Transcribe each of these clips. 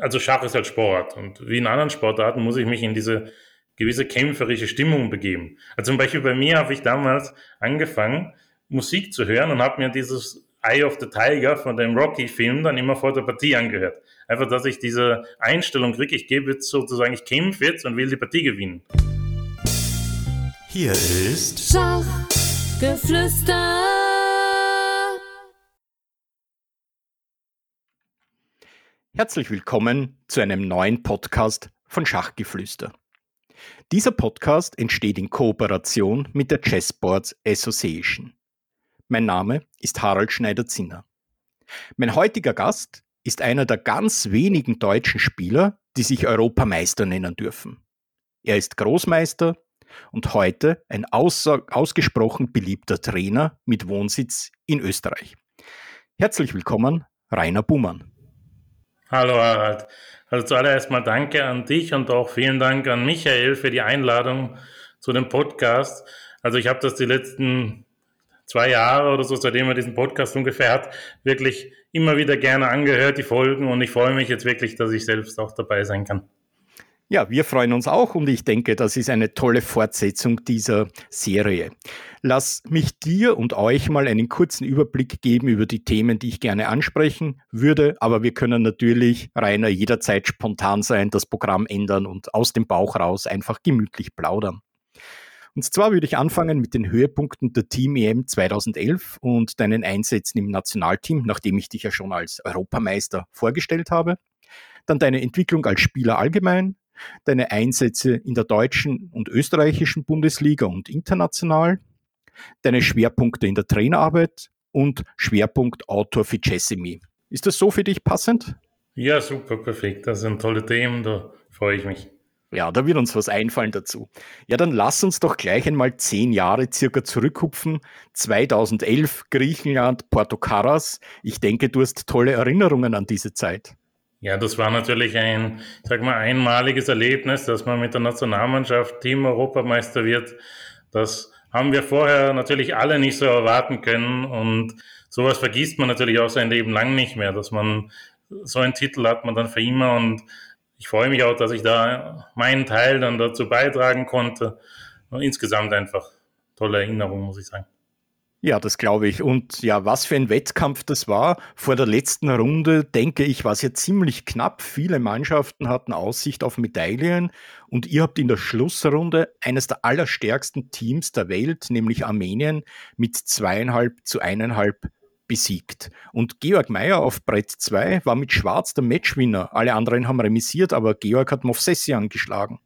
also Schach ist halt Sport und wie in anderen Sportarten muss ich mich in diese gewisse kämpferische Stimmung begeben. Also zum Beispiel bei mir habe ich damals angefangen, Musik zu hören und habe mir dieses Eye of the Tiger von dem Rocky-Film dann immer vor der Partie angehört. Einfach, dass ich diese Einstellung kriege, ich gebe jetzt sozusagen, ich kämpfe jetzt und will die Partie gewinnen. Hier ist Schachgeflüster. Herzlich willkommen zu einem neuen Podcast von Schachgeflüster. Dieser Podcast entsteht in Kooperation mit der Chessboards Association. Mein Name ist Harald Schneider-Zinner. Mein heutiger Gast ist einer der ganz wenigen deutschen Spieler, die sich Europameister nennen dürfen. Er ist Großmeister und heute ein ausgesprochen beliebter Trainer mit Wohnsitz in Österreich. Herzlich willkommen, Rainer Buhmann. Hallo Harald. Also zuallererst mal danke an dich und auch vielen Dank an Michael für die Einladung zu dem Podcast. Also ich habe das die letzten zwei Jahre oder so, seitdem er diesen Podcast ungefähr hat, wirklich immer wieder gerne angehört, die Folgen. Und ich freue mich jetzt wirklich, dass ich selbst auch dabei sein kann. Ja, wir freuen uns auch und ich denke, das ist eine tolle Fortsetzung dieser Serie. Lass mich dir und euch mal einen kurzen Überblick geben über die Themen, die ich gerne ansprechen würde, aber wir können natürlich, Rainer, jederzeit spontan sein, das Programm ändern und aus dem Bauch raus einfach gemütlich plaudern. Und zwar würde ich anfangen mit den Höhepunkten der Team EM 2011 und deinen Einsätzen im Nationalteam, nachdem ich dich ja schon als Europameister vorgestellt habe. Dann deine Entwicklung als Spieler allgemein, deine Einsätze in der deutschen und österreichischen Bundesliga und international, deine Schwerpunkte in der Trainerarbeit und Schwerpunkt Autor für Chessemy. Ist das so für dich passend? Ja, super, perfekt. Das sind tolle Themen, da freue ich mich. Ja, da wird uns was einfallen dazu. Ja, dann lass uns doch gleich einmal zehn Jahre circa zurückhupfen. 2011 Griechenland, Porto Carras. Ich denke, du hast tolle Erinnerungen an diese Zeit. Ja, das war natürlich ein, sag mal, einmaliges Erlebnis, dass man mit der Nationalmannschaft Team-Europameister wird. Das haben wir vorher natürlich alle nicht so erwarten können und sowas vergisst man natürlich auch sein Leben lang nicht mehr, dass man so einen Titel hat man dann für immer und ich freue mich auch, dass ich da meinen Teil dann dazu beitragen konnte. Und insgesamt einfach tolle Erinnerung, muss ich sagen. Ja, das glaube ich. Und ja, was für ein Wettkampf das war. Vor der letzten Runde, denke ich, war es ja ziemlich knapp. Viele Mannschaften hatten Aussicht auf Medaillen und ihr habt in der Schlussrunde eines der allerstärksten Teams der Welt, nämlich Armenien, mit zweieinhalb zu eineinhalb besiegt. Und Georg Meyer auf Brett 2 war mit Schwarz der Matchwinner. Alle anderen haben remisiert, aber Georg hat Movsessian geschlagen.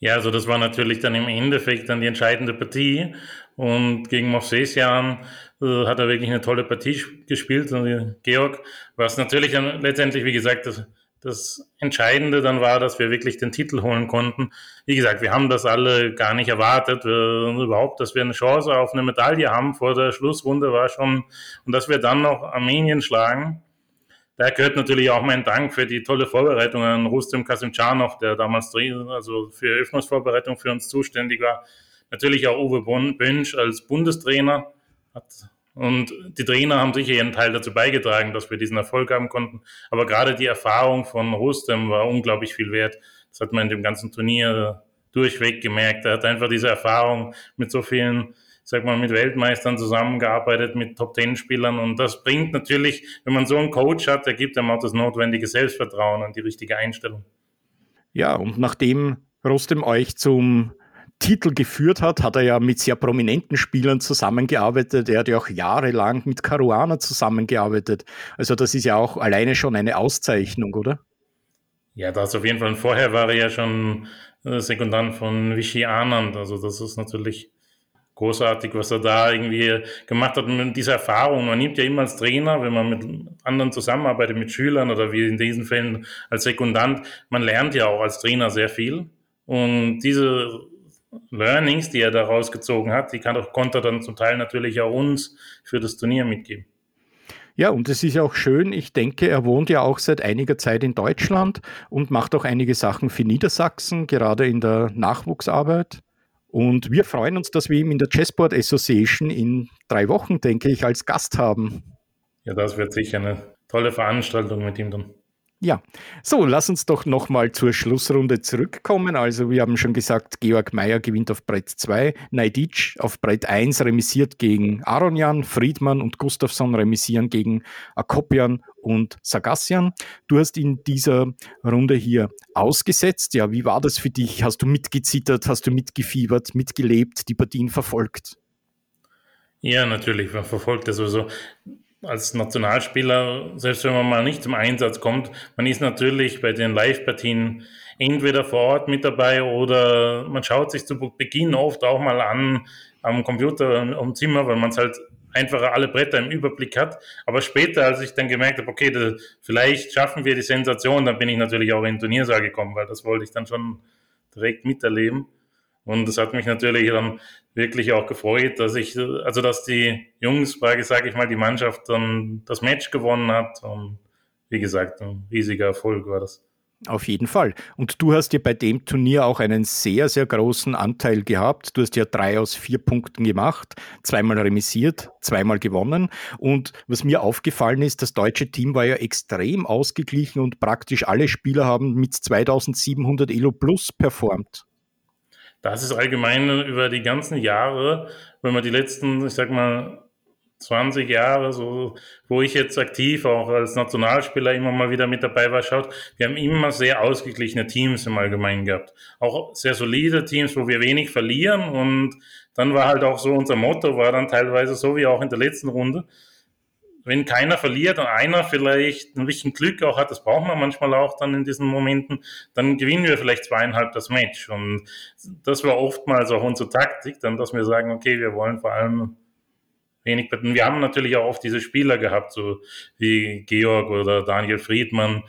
Ja, also das war natürlich dann im Endeffekt dann die entscheidende Partie. Und gegen Movsesian äh, hat er wirklich eine tolle Partie gespielt. Und Georg, was natürlich dann letztendlich, wie gesagt, das das Entscheidende dann war, dass wir wirklich den Titel holen konnten. Wie gesagt, wir haben das alle gar nicht erwartet. Wir, überhaupt, dass wir eine Chance auf eine Medaille haben vor der Schlussrunde war schon, und dass wir dann noch Armenien schlagen. Da gehört natürlich auch mein Dank für die tolle Vorbereitung an Rustem Kasimczanov, der damals also für Öffnungsvorbereitung für uns zuständig war. Natürlich auch Uwe Bönsch als Bundestrainer hat und die Trainer haben sicher ihren Teil dazu beigetragen, dass wir diesen Erfolg haben konnten. Aber gerade die Erfahrung von Rustem war unglaublich viel wert. Das hat man in dem ganzen Turnier durchweg gemerkt. Er hat einfach diese Erfahrung mit so vielen, sag mal, mit Weltmeistern zusammengearbeitet, mit Top-Ten-Spielern. Und das bringt natürlich, wenn man so einen Coach hat, der gibt einem auch das notwendige Selbstvertrauen und die richtige Einstellung. Ja, und nachdem Rustem euch zum Titel geführt hat, hat er ja mit sehr prominenten Spielern zusammengearbeitet. Er hat ja auch jahrelang mit Caruana zusammengearbeitet. Also das ist ja auch alleine schon eine Auszeichnung, oder? Ja, das auf jeden Fall. Vorher war er ja schon äh, Sekundant von Vichy Anand. Also das ist natürlich großartig, was er da irgendwie gemacht hat. Und diese Erfahrung, man nimmt ja immer als Trainer, wenn man mit anderen zusammenarbeitet, mit Schülern oder wie in diesen Fällen als Sekundant, man lernt ja auch als Trainer sehr viel. Und diese Learnings, die er daraus gezogen hat, die kann, konnte er dann zum Teil natürlich auch uns für das Turnier mitgeben. Ja, und es ist ja auch schön, ich denke, er wohnt ja auch seit einiger Zeit in Deutschland und macht auch einige Sachen für Niedersachsen, gerade in der Nachwuchsarbeit. Und wir freuen uns, dass wir ihn in der Chessboard Association in drei Wochen, denke ich, als Gast haben. Ja, das wird sicher eine tolle Veranstaltung mit ihm dann. Ja, so, lass uns doch nochmal zur Schlussrunde zurückkommen. Also, wir haben schon gesagt, Georg Mayer gewinnt auf Brett 2, Najdic auf Brett 1 remisiert gegen Aronjan, Friedmann und Gustafsson remisieren gegen Akopian und Sagassian. Du hast in dieser Runde hier ausgesetzt. Ja, wie war das für dich? Hast du mitgezittert, hast du mitgefiebert, mitgelebt, die Partien verfolgt? Ja, natürlich, man verfolgt das sowieso als Nationalspieler, selbst wenn man mal nicht zum Einsatz kommt, man ist natürlich bei den Live-Partien entweder vor Ort mit dabei oder man schaut sich zu Beginn oft auch mal an am Computer am Zimmer, weil man es halt einfach alle Bretter im Überblick hat. Aber später, als ich dann gemerkt habe, okay, das, vielleicht schaffen wir die Sensation, dann bin ich natürlich auch in den Turniersaal gekommen, weil das wollte ich dann schon direkt miterleben. Und es hat mich natürlich dann wirklich auch gefreut, dass ich, also dass die Jungs, sage ich mal, die Mannschaft dann das Match gewonnen hat. Und wie gesagt, ein riesiger Erfolg war das. Auf jeden Fall. Und du hast ja bei dem Turnier auch einen sehr, sehr großen Anteil gehabt. Du hast ja drei aus vier Punkten gemacht, zweimal remisiert, zweimal gewonnen. Und was mir aufgefallen ist, das deutsche Team war ja extrem ausgeglichen und praktisch alle Spieler haben mit 2700 Elo plus performt. Das ist allgemein über die ganzen Jahre, wenn man die letzten, ich sag mal, 20 Jahre, so, wo ich jetzt aktiv auch als Nationalspieler immer mal wieder mit dabei war, schaut, wir haben immer sehr ausgeglichene Teams im Allgemeinen gehabt. Auch sehr solide Teams, wo wir wenig verlieren und dann war halt auch so unser Motto, war dann teilweise so wie auch in der letzten Runde, wenn keiner verliert und einer vielleicht ein bisschen Glück auch hat, das braucht man manchmal auch dann in diesen Momenten, dann gewinnen wir vielleicht zweieinhalb das Match. Und das war oftmals auch unsere Taktik, dann, dass wir sagen, okay, wir wollen vor allem wenig betten. Wir haben natürlich auch oft diese Spieler gehabt, so wie Georg oder Daniel Friedmann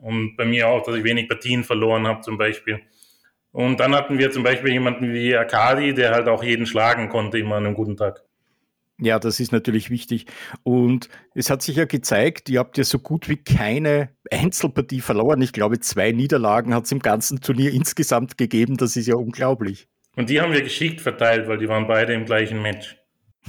und bei mir auch, dass ich wenig Partien verloren habe zum Beispiel. Und dann hatten wir zum Beispiel jemanden wie Akadi, der halt auch jeden schlagen konnte, immer an einem guten Tag. Ja, das ist natürlich wichtig. Und es hat sich ja gezeigt, ihr habt ja so gut wie keine Einzelpartie verloren. Ich glaube, zwei Niederlagen hat es im ganzen Turnier insgesamt gegeben. Das ist ja unglaublich. Und die haben wir geschickt verteilt, weil die waren beide im gleichen Match.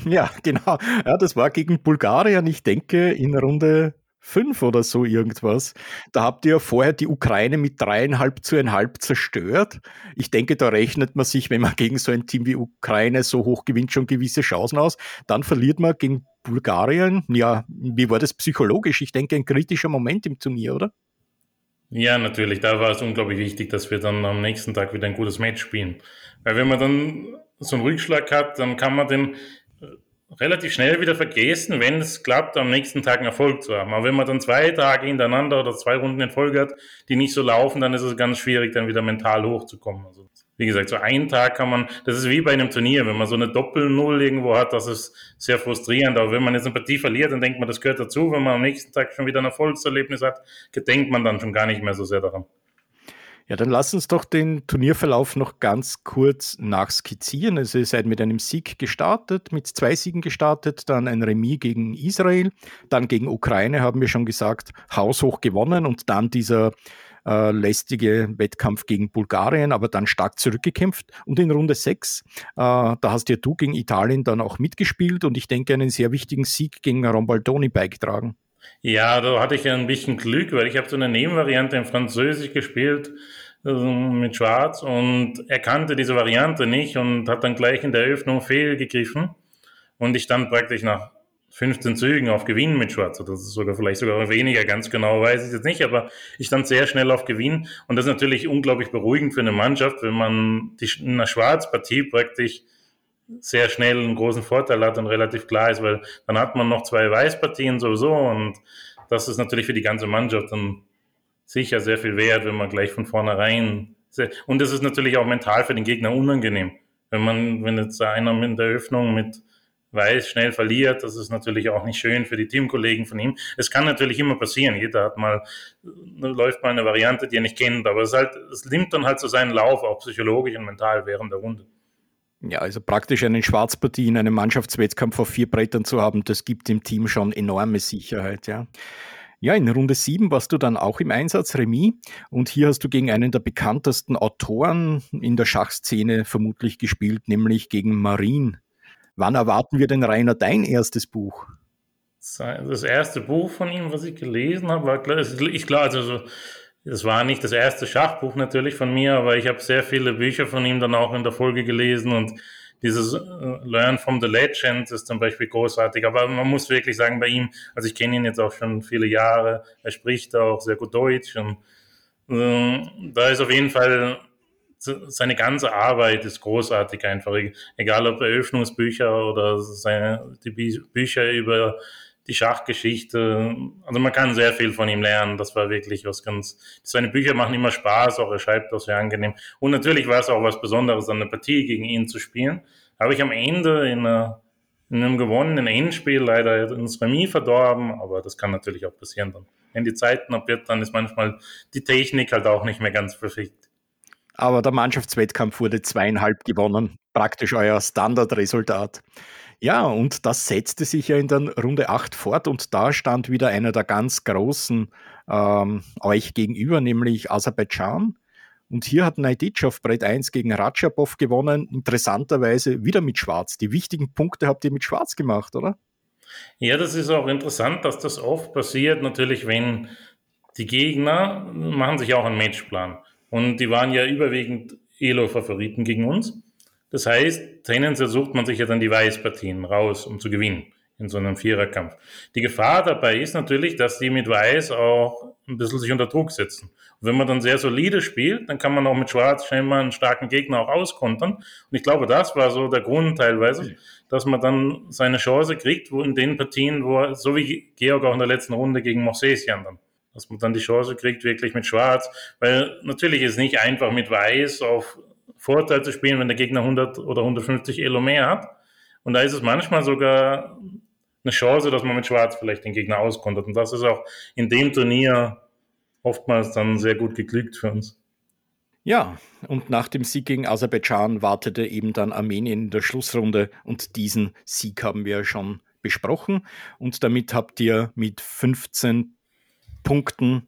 Ja, genau. Ja, das war gegen Bulgarien, ich denke, in Runde fünf oder so irgendwas. Da habt ihr vorher die Ukraine mit dreieinhalb zu einhalb zerstört. Ich denke, da rechnet man sich, wenn man gegen so ein Team wie Ukraine so hoch gewinnt, schon gewisse Chancen aus. Dann verliert man gegen Bulgarien. Ja, wie war das psychologisch? Ich denke, ein kritischer Moment im Turnier, oder? Ja, natürlich. Da war es unglaublich wichtig, dass wir dann am nächsten Tag wieder ein gutes Match spielen. Weil wenn man dann so einen Rückschlag hat, dann kann man den relativ schnell wieder vergessen, wenn es klappt, am nächsten Tag einen Erfolg zu haben. Aber wenn man dann zwei Tage hintereinander oder zwei Runden in Folge hat, die nicht so laufen, dann ist es ganz schwierig, dann wieder mental hochzukommen. Also, wie gesagt, so einen Tag kann man, das ist wie bei einem Turnier, wenn man so eine Doppel-Null irgendwo hat, das ist sehr frustrierend. Aber wenn man jetzt eine Partie verliert, dann denkt man, das gehört dazu. Wenn man am nächsten Tag schon wieder ein Erfolgserlebnis hat, gedenkt man dann schon gar nicht mehr so sehr daran. Ja, dann lass uns doch den Turnierverlauf noch ganz kurz nachskizzieren. Also ihr seid mit einem Sieg gestartet, mit zwei Siegen gestartet, dann ein Remis gegen Israel, dann gegen Ukraine haben wir schon gesagt, haushoch gewonnen und dann dieser äh, lästige Wettkampf gegen Bulgarien, aber dann stark zurückgekämpft. Und in Runde 6, äh, da hast ja du gegen Italien dann auch mitgespielt und ich denke einen sehr wichtigen Sieg gegen Rombaldoni beigetragen. Ja, da hatte ich ein bisschen Glück, weil ich habe so eine Nebenvariante in Französisch gespielt also mit Schwarz und er kannte diese Variante nicht und hat dann gleich in der Eröffnung fehlgegriffen und ich stand praktisch nach 15 Zügen auf Gewinn mit Schwarz. Das ist sogar vielleicht sogar weniger, ganz genau weiß ich jetzt nicht, aber ich stand sehr schnell auf Gewinn und das ist natürlich unglaublich beruhigend für eine Mannschaft, wenn man die, in einer Schwarzpartie praktisch sehr schnell einen großen Vorteil hat und relativ klar ist, weil dann hat man noch zwei Weißpartien sowieso und das ist natürlich für die ganze Mannschaft dann sicher sehr viel wert, wenn man gleich von vornherein und es ist natürlich auch mental für den Gegner unangenehm, wenn man, wenn jetzt einer mit der Öffnung mit Weiß schnell verliert, das ist natürlich auch nicht schön für die Teamkollegen von ihm. Es kann natürlich immer passieren. Jeder hat mal, läuft mal eine Variante, die er nicht kennt, aber es, halt, es nimmt dann halt so seinen Lauf, auch psychologisch und mental während der Runde. Ja, also praktisch eine Schwarzpartie in einem Mannschaftswettkampf auf vier Brettern zu haben, das gibt dem Team schon enorme Sicherheit, ja. Ja, in Runde 7 warst du dann auch im Einsatz, Remis. Und hier hast du gegen einen der bekanntesten Autoren in der Schachszene vermutlich gespielt, nämlich gegen Marin. Wann erwarten wir denn, Rainer, dein erstes Buch? das erste Buch von ihm, was ich gelesen habe, war klar, ich glaube, also das war nicht das erste Schachbuch natürlich von mir, aber ich habe sehr viele Bücher von ihm dann auch in der Folge gelesen und dieses äh, Learn from the Legends ist zum Beispiel großartig. Aber man muss wirklich sagen, bei ihm, also ich kenne ihn jetzt auch schon viele Jahre, er spricht auch sehr gut Deutsch und äh, da ist auf jeden Fall seine ganze Arbeit ist großartig einfach. Egal ob Eröffnungsbücher oder seine, die Bücher über die Schachgeschichte. Also man kann sehr viel von ihm lernen. Das war wirklich was ganz. Seine Bücher machen immer Spaß, auch er schreibt auch sehr angenehm. Und natürlich war es auch was Besonderes, eine Partie gegen ihn zu spielen. Habe ich am Ende in, einer, in einem gewonnenen Endspiel leider ins Remis verdorben, aber das kann natürlich auch passieren dann. Wenn die Zeiten wird, dann ist manchmal die Technik halt auch nicht mehr ganz perfekt. Aber der Mannschaftswettkampf wurde zweieinhalb gewonnen. Praktisch euer Standardresultat. Ja, und das setzte sich ja in der Runde 8 fort und da stand wieder einer der ganz großen ähm, euch gegenüber, nämlich Aserbaidschan. Und hier hat Najdic auf Brett 1 gegen Ratschapov gewonnen, interessanterweise wieder mit Schwarz. Die wichtigen Punkte habt ihr mit Schwarz gemacht, oder? Ja, das ist auch interessant, dass das oft passiert, natürlich, wenn die Gegner machen sich auch einen Matchplan. Und die waren ja überwiegend Elo-Favoriten gegen uns. Das heißt, tendenziell sucht man sich ja dann die Weißpartien raus, um zu gewinnen in so einem Viererkampf. Die Gefahr dabei ist natürlich, dass die mit Weiß auch ein bisschen sich unter Druck setzen. Und wenn man dann sehr solide spielt, dann kann man auch mit Schwarz schnell mal einen starken Gegner auch auskontern. Und ich glaube, das war so der Grund teilweise, dass man dann seine Chance kriegt, wo in den Partien, wo so wie Georg auch in der letzten Runde gegen Morsesian dann, dass man dann die Chance kriegt, wirklich mit Schwarz, weil natürlich ist es nicht einfach mit Weiß auf Vorteil zu spielen, wenn der Gegner 100 oder 150 Elo mehr hat. Und da ist es manchmal sogar eine Chance, dass man mit Schwarz vielleicht den Gegner auskontert. Und das ist auch in dem Turnier oftmals dann sehr gut geglückt für uns. Ja, und nach dem Sieg gegen Aserbaidschan wartete eben dann Armenien in der Schlussrunde und diesen Sieg haben wir schon besprochen. Und damit habt ihr mit 15 Punkten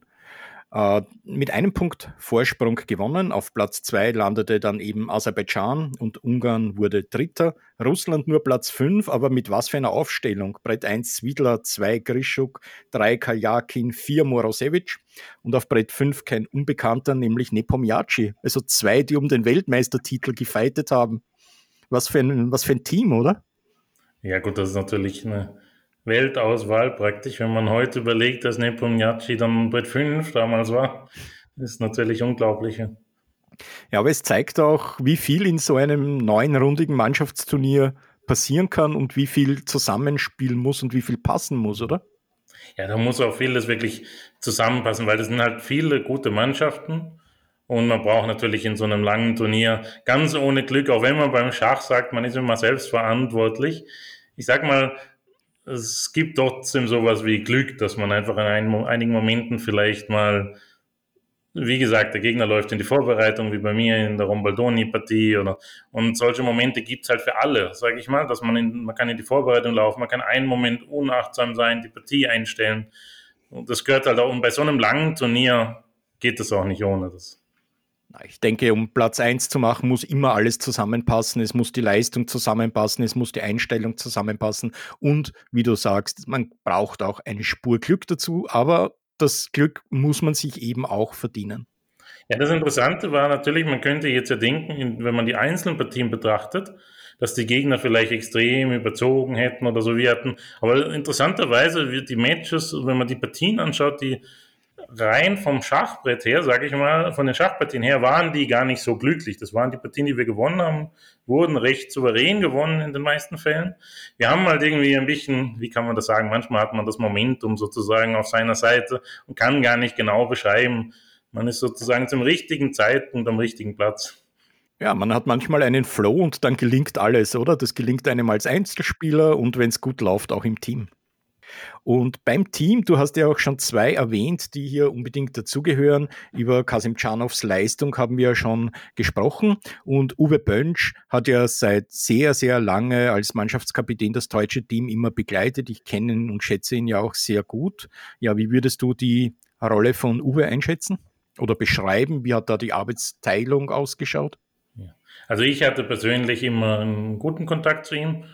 mit einem Punkt Vorsprung gewonnen. Auf Platz zwei landete dann eben Aserbaidschan und Ungarn wurde Dritter. Russland nur Platz fünf, aber mit was für einer Aufstellung? Brett 1 Zwiedler, 2 Grischuk, 3 Kaljakin, 4 Morosevic und auf Brett 5 kein Unbekannter, nämlich Nepomniachtchi. Also zwei, die um den Weltmeistertitel gefeitet haben. Was für ein, was für ein Team, oder? Ja gut, das ist natürlich eine Weltauswahl praktisch. Wenn man heute überlegt, dass Nepomniachtchi dann Brett 5 damals war, ist natürlich unglaublich. Ja, aber es zeigt auch, wie viel in so einem neunrundigen Mannschaftsturnier passieren kann und wie viel zusammenspielen muss und wie viel passen muss, oder? Ja, da muss auch vieles wirklich zusammenpassen, weil das sind halt viele gute Mannschaften. Und man braucht natürlich in so einem langen Turnier ganz ohne Glück, auch wenn man beim Schach sagt, man ist immer selbst verantwortlich. Ich sag mal, es gibt trotzdem sowas wie Glück, dass man einfach in einigen Momenten vielleicht mal, wie gesagt, der Gegner läuft in die Vorbereitung, wie bei mir in der Rombaldoni-Partie oder und solche Momente gibt es halt für alle, sage ich mal, dass man in, man kann in die Vorbereitung laufen, man kann einen Moment unachtsam sein, die Partie einstellen. Und das gehört halt auch, und bei so einem langen Turnier geht das auch nicht ohne das. Ich denke, um Platz 1 zu machen, muss immer alles zusammenpassen. Es muss die Leistung zusammenpassen, es muss die Einstellung zusammenpassen. Und wie du sagst, man braucht auch eine Spur Glück dazu, aber das Glück muss man sich eben auch verdienen. Ja, das Interessante war natürlich, man könnte jetzt ja denken, wenn man die einzelnen Partien betrachtet, dass die Gegner vielleicht extrem überzogen hätten oder so wie hatten. Aber interessanterweise, die Matches, wenn man die Partien anschaut, die rein vom Schachbrett her, sage ich mal, von den Schachpartien her, waren die gar nicht so glücklich. Das waren die Partien, die wir gewonnen haben, wurden recht souverän gewonnen in den meisten Fällen. Wir haben halt irgendwie ein bisschen, wie kann man das sagen, manchmal hat man das Momentum sozusagen auf seiner Seite und kann gar nicht genau beschreiben. Man ist sozusagen zum richtigen Zeitpunkt am richtigen Platz. Ja, man hat manchmal einen Flow und dann gelingt alles, oder? Das gelingt einem als Einzelspieler und wenn es gut läuft, auch im Team. Und beim Team, du hast ja auch schon zwei erwähnt, die hier unbedingt dazugehören. Über Kasim Czanows Leistung haben wir ja schon gesprochen. Und Uwe Bönsch hat ja seit sehr, sehr lange als Mannschaftskapitän das deutsche Team immer begleitet. Ich kenne ihn und schätze ihn ja auch sehr gut. Ja, wie würdest du die Rolle von Uwe einschätzen oder beschreiben? Wie hat da die Arbeitsteilung ausgeschaut? Also ich hatte persönlich immer einen guten Kontakt zu ihm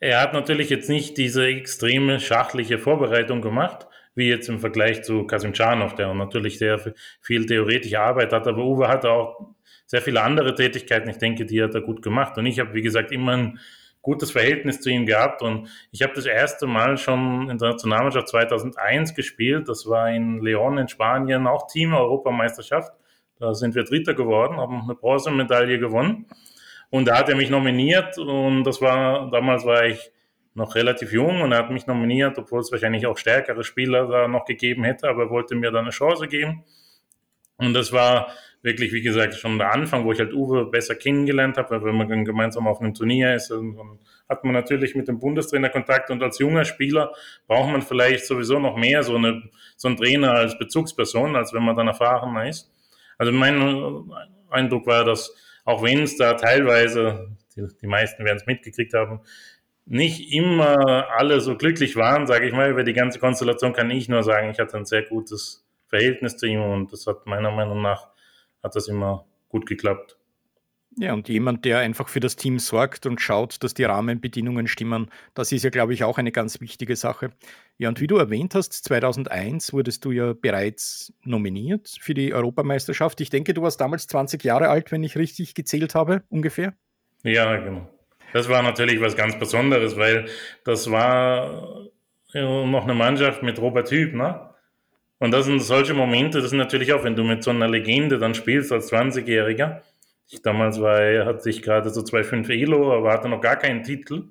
Er hat natürlich jetzt nicht diese extreme schachliche Vorbereitung gemacht, wie jetzt im Vergleich zu Kasimczanov, der natürlich sehr viel theoretische Arbeit hat, aber Uwe hatte auch sehr viele andere Tätigkeiten, ich denke, die hat er gut gemacht. Und ich habe, wie gesagt, immer ein gutes Verhältnis zu ihm gehabt. Und ich habe das erste Mal schon in der Nationalmannschaft 2001 gespielt. Das war in León in Spanien, auch Team-Europameisterschaft. Da sind wir Dritter geworden, haben eine Bronzemedaille gewonnen. Und da hat er mich nominiert und das war, damals war ich noch relativ jung und er hat mich nominiert, obwohl es wahrscheinlich auch stärkere Spieler da noch gegeben hätte, aber er wollte mir dann eine Chance geben. Und das war wirklich, wie gesagt, schon der Anfang, wo ich halt Uwe besser kennengelernt habe, weil wenn man dann gemeinsam auf einem Turnier ist, dann hat man natürlich mit dem Bundestrainer Kontakt und als junger Spieler braucht man vielleicht sowieso noch mehr so, eine, so einen Trainer als Bezugsperson, als wenn man dann erfahrener ist. Also mein Eindruck war, dass auch wenn es da teilweise, die, die meisten werden es mitgekriegt haben, nicht immer alle so glücklich waren, sage ich mal, über die ganze Konstellation kann ich nur sagen, ich hatte ein sehr gutes Verhältnis zu ihm und das hat meiner Meinung nach hat das immer gut geklappt. Ja, und jemand, der einfach für das Team sorgt und schaut, dass die Rahmenbedingungen stimmen, das ist ja, glaube ich, auch eine ganz wichtige Sache. Ja, und wie du erwähnt hast, 2001 wurdest du ja bereits nominiert für die Europameisterschaft. Ich denke, du warst damals 20 Jahre alt, wenn ich richtig gezählt habe, ungefähr. Ja, genau. Das war natürlich was ganz Besonderes, weil das war noch eine Mannschaft mit Robert Hüb, ne? Und das sind solche Momente, das sind natürlich auch, wenn du mit so einer Legende dann spielst als 20-Jähriger. Ich damals war, er hatte ich gerade so 2,5 Elo, aber hatte noch gar keinen Titel.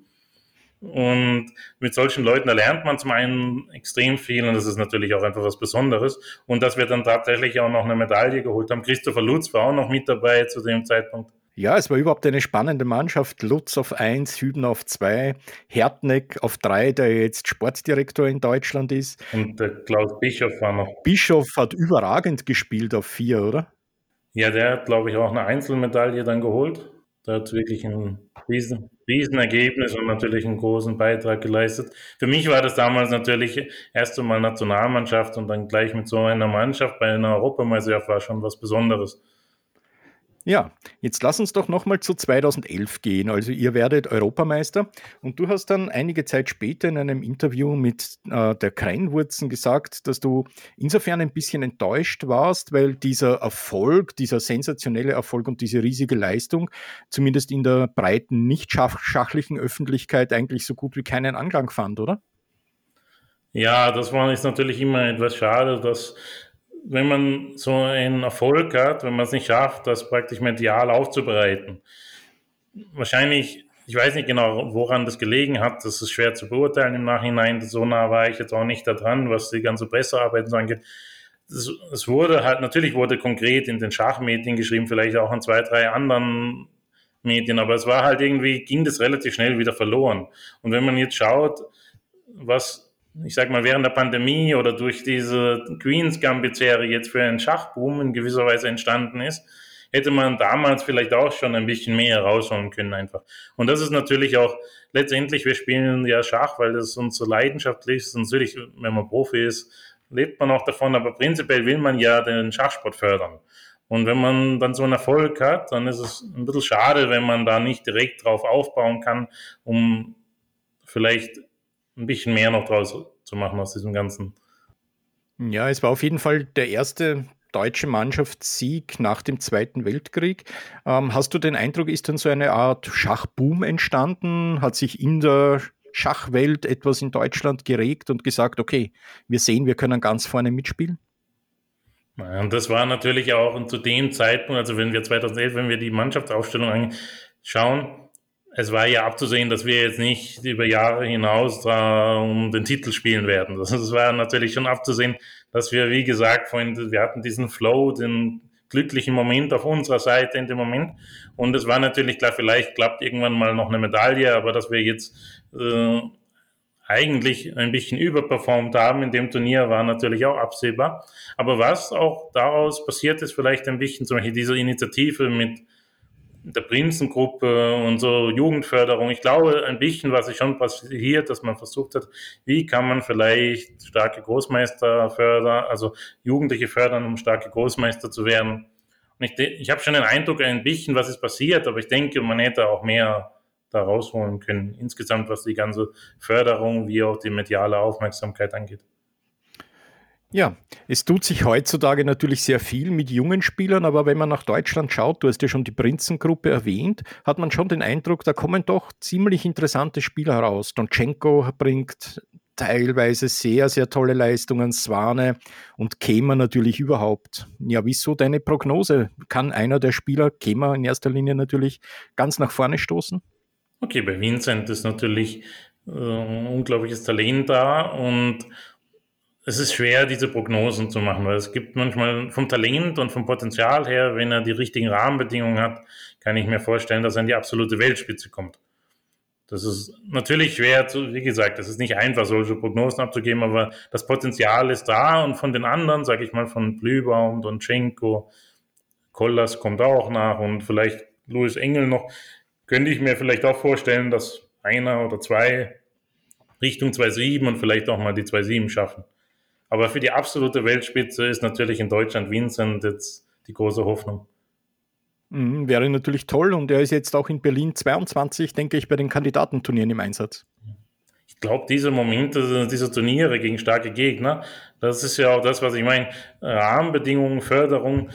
Und mit solchen Leuten, da lernt man zum einen extrem viel und das ist natürlich auch einfach was Besonderes. Und dass wir dann tatsächlich auch noch eine Medaille geholt haben. Christopher Lutz war auch noch mit dabei zu dem Zeitpunkt. Ja, es war überhaupt eine spannende Mannschaft. Lutz auf 1, Hüben auf 2, Hertneck auf 3, der jetzt Sportdirektor in Deutschland ist. Und der Klaus Bischof war noch. Bischof hat überragend gespielt auf 4, oder? Ja, der hat, glaube ich, auch eine Einzelmedaille dann geholt. Der hat wirklich ein riesen, Riesenergebnis und natürlich einen großen Beitrag geleistet. Für mich war das damals natürlich erst einmal Nationalmannschaft und dann gleich mit so einer Mannschaft bei einer Europameisterschaft war schon was Besonderes. Ja, jetzt lass uns doch nochmal zu 2011 gehen. Also ihr werdet Europameister und du hast dann einige Zeit später in einem Interview mit äh, der Kreinwurzen gesagt, dass du insofern ein bisschen enttäuscht warst, weil dieser Erfolg, dieser sensationelle Erfolg und diese riesige Leistung zumindest in der breiten, nicht schachlichen Öffentlichkeit eigentlich so gut wie keinen Anklang fand, oder? Ja, das war jetzt natürlich immer etwas schade, dass wenn man so einen Erfolg hat, wenn man es nicht schafft, das praktisch medial aufzubereiten. Wahrscheinlich, ich weiß nicht genau, woran das gelegen hat, das ist schwer zu beurteilen im Nachhinein. So nah war ich jetzt auch nicht da dran, was die ganze Pressearbeit so angeht. Es wurde halt, natürlich wurde konkret in den Schachmedien geschrieben, vielleicht auch in zwei, drei anderen Medien, aber es war halt irgendwie, ging das relativ schnell wieder verloren. Und wenn man jetzt schaut, was ich sag mal, während der Pandemie oder durch diese Queens Gambit-Serie jetzt für einen Schachboom in gewisser Weise entstanden ist, hätte man damals vielleicht auch schon ein bisschen mehr rausholen können einfach. Und das ist natürlich auch letztendlich, wir spielen ja Schach, weil das unsere Leidenschaft ist. Natürlich, wenn man Profi ist, lebt man auch davon, aber prinzipiell will man ja den Schachsport fördern. Und wenn man dann so einen Erfolg hat, dann ist es ein bisschen schade, wenn man da nicht direkt drauf aufbauen kann, um vielleicht ein bisschen mehr noch draus zu machen aus diesem Ganzen. Ja, es war auf jeden Fall der erste deutsche Mannschaftssieg nach dem Zweiten Weltkrieg. Ähm, hast du den Eindruck, ist dann so eine Art Schachboom entstanden? Hat sich in der Schachwelt etwas in Deutschland geregt und gesagt, okay, wir sehen, wir können ganz vorne mitspielen? Und das war natürlich auch zu dem Zeitpunkt, also wenn wir 2011, wenn wir die Mannschaftsaufstellung anschauen, es war ja abzusehen, dass wir jetzt nicht über Jahre hinaus da um den Titel spielen werden. Das, das war natürlich schon abzusehen, dass wir, wie gesagt, vorhin, wir hatten diesen Flow, den glücklichen Moment auf unserer Seite in dem Moment. Und es war natürlich klar, vielleicht klappt irgendwann mal noch eine Medaille, aber dass wir jetzt äh, eigentlich ein bisschen überperformt haben in dem Turnier, war natürlich auch absehbar. Aber was auch daraus passiert ist, vielleicht ein bisschen zum Beispiel diese Initiative mit der Prinzengruppe und so Jugendförderung. Ich glaube, ein bisschen was ist schon passiert, dass man versucht hat, wie kann man vielleicht starke Großmeister fördern, also Jugendliche fördern, um starke Großmeister zu werden. Und ich, ich habe schon den Eindruck, ein bisschen was ist passiert, aber ich denke, man hätte auch mehr da rausholen können. Insgesamt, was die ganze Förderung wie auch die mediale Aufmerksamkeit angeht. Ja, es tut sich heutzutage natürlich sehr viel mit jungen Spielern, aber wenn man nach Deutschland schaut, du hast ja schon die Prinzengruppe erwähnt, hat man schon den Eindruck, da kommen doch ziemlich interessante Spieler heraus. Donchenko bringt teilweise sehr, sehr tolle Leistungen, Swane und Kema natürlich überhaupt. Ja, wieso deine Prognose? Kann einer der Spieler, Kema in erster Linie natürlich, ganz nach vorne stoßen? Okay, bei Vincent ist natürlich äh, unglaubliches Talent da und es ist schwer, diese Prognosen zu machen, weil es gibt manchmal vom Talent und vom Potenzial her, wenn er die richtigen Rahmenbedingungen hat, kann ich mir vorstellen, dass er in die absolute Weltspitze kommt. Das ist natürlich schwer, zu, wie gesagt, es ist nicht einfach, solche Prognosen abzugeben, aber das Potenzial ist da und von den anderen, sage ich mal, von Blübaum, Donchenko, Kollas kommt auch nach und vielleicht Louis Engel noch, könnte ich mir vielleicht auch vorstellen, dass einer oder zwei Richtung 2.7 und vielleicht auch mal die 2.7 schaffen. Aber für die absolute Weltspitze ist natürlich in Deutschland Vincent jetzt die große Hoffnung. Mhm, wäre natürlich toll und er ist jetzt auch in Berlin 22, denke ich, bei den Kandidatenturnieren im Einsatz. Ich glaube, diese Momente, diese Turniere gegen starke Gegner, das ist ja auch das, was ich meine. Rahmenbedingungen, Förderung,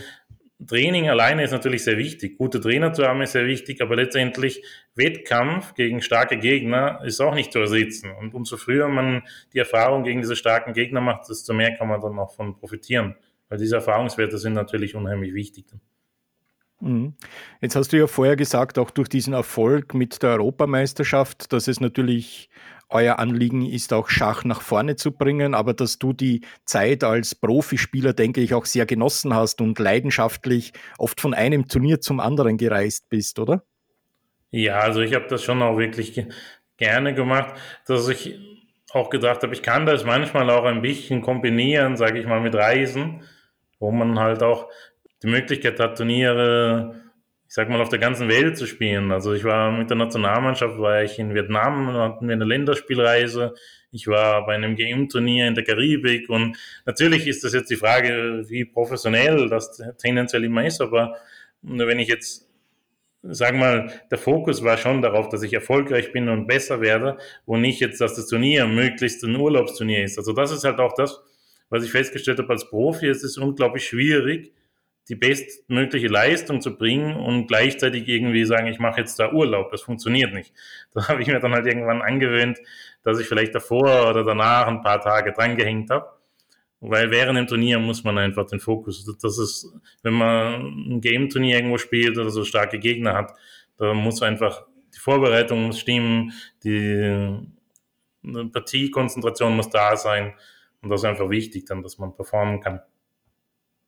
Training alleine ist natürlich sehr wichtig. Gute Trainer zu haben ist sehr wichtig, aber letztendlich Wettkampf gegen starke Gegner ist auch nicht zu ersetzen. Und umso früher man die Erfahrung gegen diese starken Gegner macht, desto mehr kann man dann auch von profitieren. Weil diese Erfahrungswerte sind natürlich unheimlich wichtig. Mhm. Jetzt hast du ja vorher gesagt, auch durch diesen Erfolg mit der Europameisterschaft, dass es natürlich euer Anliegen ist, auch Schach nach vorne zu bringen, aber dass du die Zeit als Profispieler, denke ich, auch sehr genossen hast und leidenschaftlich oft von einem Turnier zum anderen gereist bist, oder? Ja, also ich habe das schon auch wirklich gerne gemacht, dass ich auch gedacht habe, ich kann das manchmal auch ein bisschen kombinieren, sage ich mal, mit Reisen, wo man halt auch die Möglichkeit hat, Turniere ich sag mal, auf der ganzen Welt zu spielen. Also ich war mit der Nationalmannschaft, war ich in Vietnam, hatten wir eine Länderspielreise. Ich war bei einem GM-Turnier in der Karibik und natürlich ist das jetzt die Frage, wie professionell das tendenziell immer ist, aber wenn ich jetzt sag mal, der Fokus war schon darauf, dass ich erfolgreich bin und besser werde und nicht jetzt, dass das Turnier möglichst ein Urlaubsturnier ist. Also das ist halt auch das, was ich festgestellt habe als Profi. Es ist unglaublich schwierig, die bestmögliche Leistung zu bringen und gleichzeitig irgendwie sagen, ich mache jetzt da Urlaub. Das funktioniert nicht. Da habe ich mir dann halt irgendwann angewöhnt, dass ich vielleicht davor oder danach ein paar Tage drangehängt habe. Weil während dem Turnier muss man einfach den Fokus, das ist, wenn man ein Game-Turnier irgendwo spielt oder so starke Gegner hat, da muss einfach die Vorbereitung stimmen, die Partiekonzentration muss da sein und das ist einfach wichtig dann, dass man performen kann.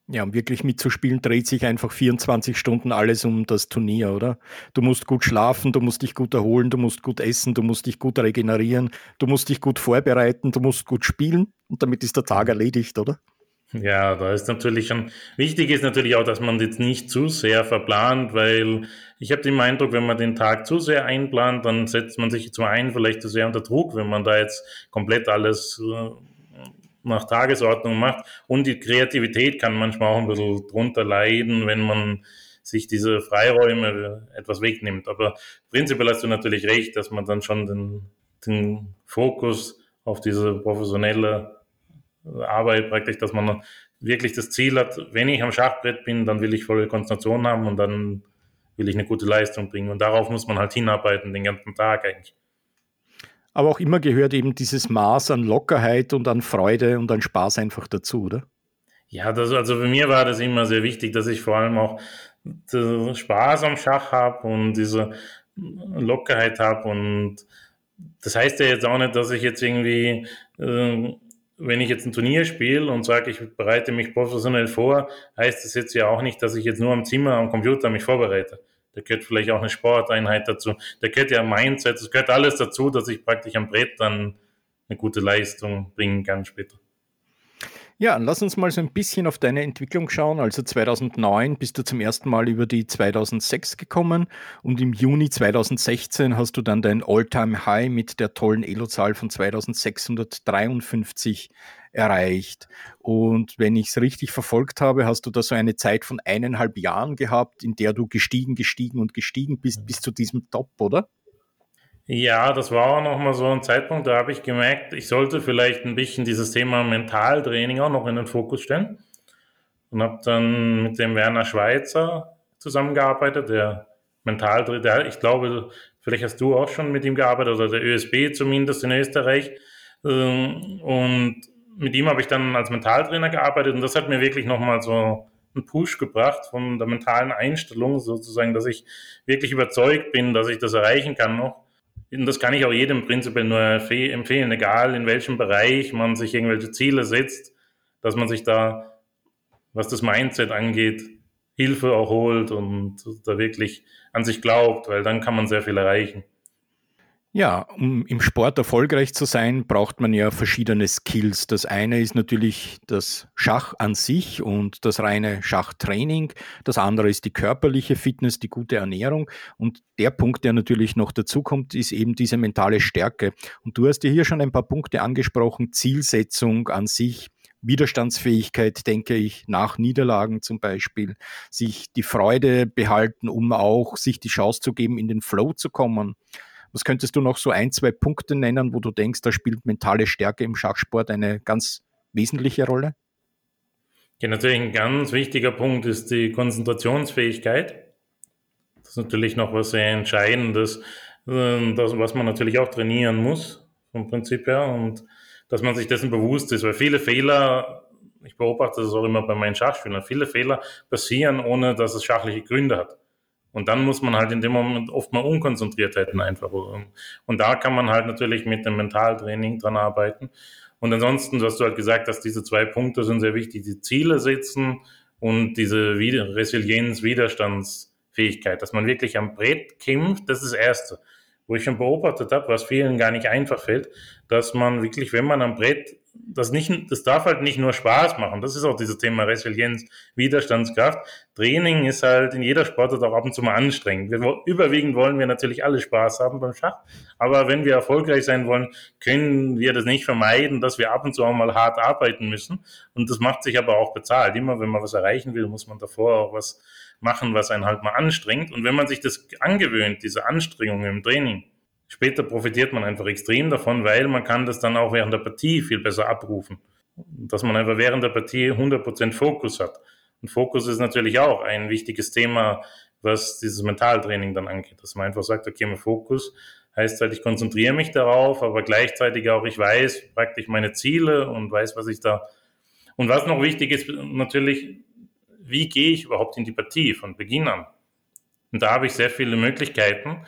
Ja, um wirklich mitzuspielen, dreht sich einfach 24 Stunden alles um das Turnier, oder? Du musst gut schlafen, du musst dich gut erholen, du musst gut essen, du musst dich gut regenerieren, du musst dich gut vorbereiten, du musst gut spielen und damit ist der Tag erledigt, oder? Ja, da ist natürlich schon wichtig ist natürlich auch, dass man jetzt nicht zu sehr verplant, weil ich habe den Eindruck, wenn man den Tag zu sehr einplant, dann setzt man sich zum einen vielleicht zu sehr unter Druck, wenn man da jetzt komplett alles äh, nach Tagesordnung macht. Und die Kreativität kann manchmal auch ein bisschen drunter leiden, wenn man sich diese Freiräume etwas wegnimmt. Aber prinzipiell hast du natürlich recht, dass man dann schon den, den Fokus auf diese professionelle Arbeit praktisch, dass man wirklich das Ziel hat, wenn ich am Schachbrett bin, dann will ich volle Konzentration haben und dann will ich eine gute Leistung bringen. Und darauf muss man halt hinarbeiten, den ganzen Tag eigentlich. Aber auch immer gehört eben dieses Maß an Lockerheit und an Freude und an Spaß einfach dazu, oder? Ja, das, also für mir war das immer sehr wichtig, dass ich vor allem auch Spaß am Schach habe und diese Lockerheit habe. Und das heißt ja jetzt auch nicht, dass ich jetzt irgendwie, äh, wenn ich jetzt ein Turnier spiele und sage, ich bereite mich professionell vor, heißt das jetzt ja auch nicht, dass ich jetzt nur am Zimmer, am Computer mich vorbereite da gehört vielleicht auch eine Sporteinheit dazu, da gehört ja Mindset, es gehört alles dazu, dass ich praktisch am Brett dann eine gute Leistung bringen kann später. Ja, lass uns mal so ein bisschen auf deine Entwicklung schauen. Also 2009 bist du zum ersten Mal über die 2006 gekommen und im Juni 2016 hast du dann dein All-Time-High mit der tollen Elo-Zahl von 2653 erreicht. Und wenn ich es richtig verfolgt habe, hast du da so eine Zeit von eineinhalb Jahren gehabt, in der du gestiegen, gestiegen und gestiegen bist bis zu diesem Top, oder? Ja, das war auch nochmal so ein Zeitpunkt, da habe ich gemerkt, ich sollte vielleicht ein bisschen dieses Thema Mentaltraining auch noch in den Fokus stellen. Und habe dann mit dem Werner Schweizer zusammengearbeitet, der Mentaltrainer, ich glaube, vielleicht hast du auch schon mit ihm gearbeitet, oder der ÖSB zumindest in Österreich. Ähm, und mit ihm habe ich dann als Mentaltrainer gearbeitet und das hat mir wirklich nochmal so einen Push gebracht von der mentalen Einstellung sozusagen, dass ich wirklich überzeugt bin, dass ich das erreichen kann noch und das kann ich auch jedem prinzipiell nur empfehlen, egal in welchem Bereich man sich irgendwelche Ziele setzt, dass man sich da, was das Mindset angeht, Hilfe auch holt und da wirklich an sich glaubt, weil dann kann man sehr viel erreichen. Ja, um im Sport erfolgreich zu sein, braucht man ja verschiedene Skills. Das eine ist natürlich das Schach an sich und das reine Schachtraining. Das andere ist die körperliche Fitness, die gute Ernährung. Und der Punkt, der natürlich noch dazu kommt, ist eben diese mentale Stärke. Und du hast ja hier schon ein paar Punkte angesprochen. Zielsetzung an sich, Widerstandsfähigkeit, denke ich, nach Niederlagen zum Beispiel, sich die Freude behalten, um auch sich die Chance zu geben, in den Flow zu kommen. Was könntest du noch so ein, zwei Punkte nennen, wo du denkst, da spielt mentale Stärke im Schachsport eine ganz wesentliche Rolle? Ja, natürlich ein ganz wichtiger Punkt ist die Konzentrationsfähigkeit. Das ist natürlich noch was sehr Entscheidendes, ähm, das, was man natürlich auch trainieren muss, vom Prinzip her, und dass man sich dessen bewusst ist, weil viele Fehler, ich beobachte das auch immer bei meinen Schachspielern, viele Fehler passieren, ohne dass es schachliche Gründe hat. Und dann muss man halt in dem Moment oft mal Unkonzentriertheiten einfach. Und da kann man halt natürlich mit dem Mentaltraining dran arbeiten. Und ansonsten, was du halt gesagt hast, diese zwei Punkte sind sehr wichtig. Die Ziele setzen und diese Resilienz, Widerstandsfähigkeit, dass man wirklich am Brett kämpft, das ist das Erste. Wo ich schon beobachtet habe, was vielen gar nicht einfach fällt, dass man wirklich, wenn man am Brett das nicht, das darf halt nicht nur Spaß machen. Das ist auch dieses Thema Resilienz, Widerstandskraft. Training ist halt in jeder Sportart auch ab und zu mal anstrengend. Wir, überwiegend wollen wir natürlich alle Spaß haben beim Schach. Aber wenn wir erfolgreich sein wollen, können wir das nicht vermeiden, dass wir ab und zu auch mal hart arbeiten müssen. Und das macht sich aber auch bezahlt. Immer wenn man was erreichen will, muss man davor auch was machen, was einen halt mal anstrengt. Und wenn man sich das angewöhnt, diese Anstrengungen im Training, Später profitiert man einfach extrem davon, weil man kann das dann auch während der Partie viel besser abrufen. Dass man einfach während der Partie 100% Fokus hat. Und Fokus ist natürlich auch ein wichtiges Thema, was dieses Mentaltraining dann angeht. Dass man einfach sagt, okay, mein Fokus heißt halt, ich konzentriere mich darauf, aber gleichzeitig auch, ich weiß praktisch meine Ziele und weiß, was ich da. Und was noch wichtig ist, natürlich, wie gehe ich überhaupt in die Partie von Beginn an? Und da habe ich sehr viele Möglichkeiten.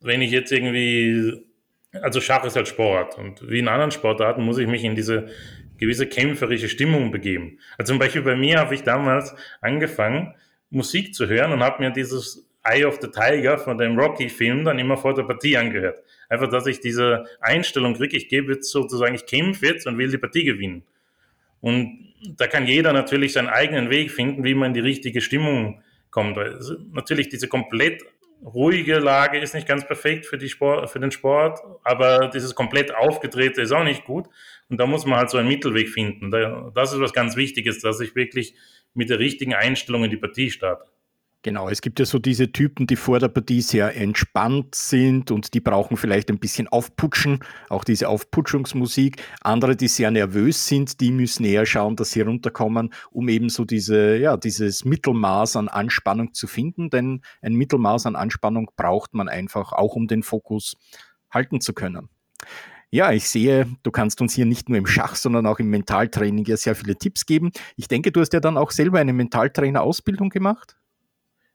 Wenn ich jetzt irgendwie, also Schach ist halt Sport und wie in anderen Sportarten muss ich mich in diese gewisse kämpferische Stimmung begeben. Also zum Beispiel bei mir habe ich damals angefangen, Musik zu hören und habe mir dieses Eye of the Tiger von dem Rocky-Film dann immer vor der Partie angehört. Einfach, dass ich diese Einstellung kriege, ich gebe jetzt sozusagen, ich kämpfe jetzt und will die Partie gewinnen. Und da kann jeder natürlich seinen eigenen Weg finden, wie man die richtige Stimmung kommt. Natürlich diese komplett ruhige Lage ist nicht ganz perfekt für, die Sport, für den Sport, aber dieses komplett aufgedrehte ist auch nicht gut. Und da muss man halt so einen Mittelweg finden. Das ist was ganz Wichtiges, dass ich wirklich mit der richtigen Einstellung in die Partie starte. Genau, es gibt ja so diese Typen, die vor der Partie sehr entspannt sind und die brauchen vielleicht ein bisschen Aufputschen, auch diese Aufputschungsmusik. Andere, die sehr nervös sind, die müssen eher schauen, dass sie runterkommen, um eben so diese, ja, dieses Mittelmaß an Anspannung zu finden. Denn ein Mittelmaß an Anspannung braucht man einfach auch, um den Fokus halten zu können. Ja, ich sehe, du kannst uns hier nicht nur im Schach, sondern auch im Mentaltraining ja sehr viele Tipps geben. Ich denke, du hast ja dann auch selber eine Mentaltrainer-Ausbildung gemacht.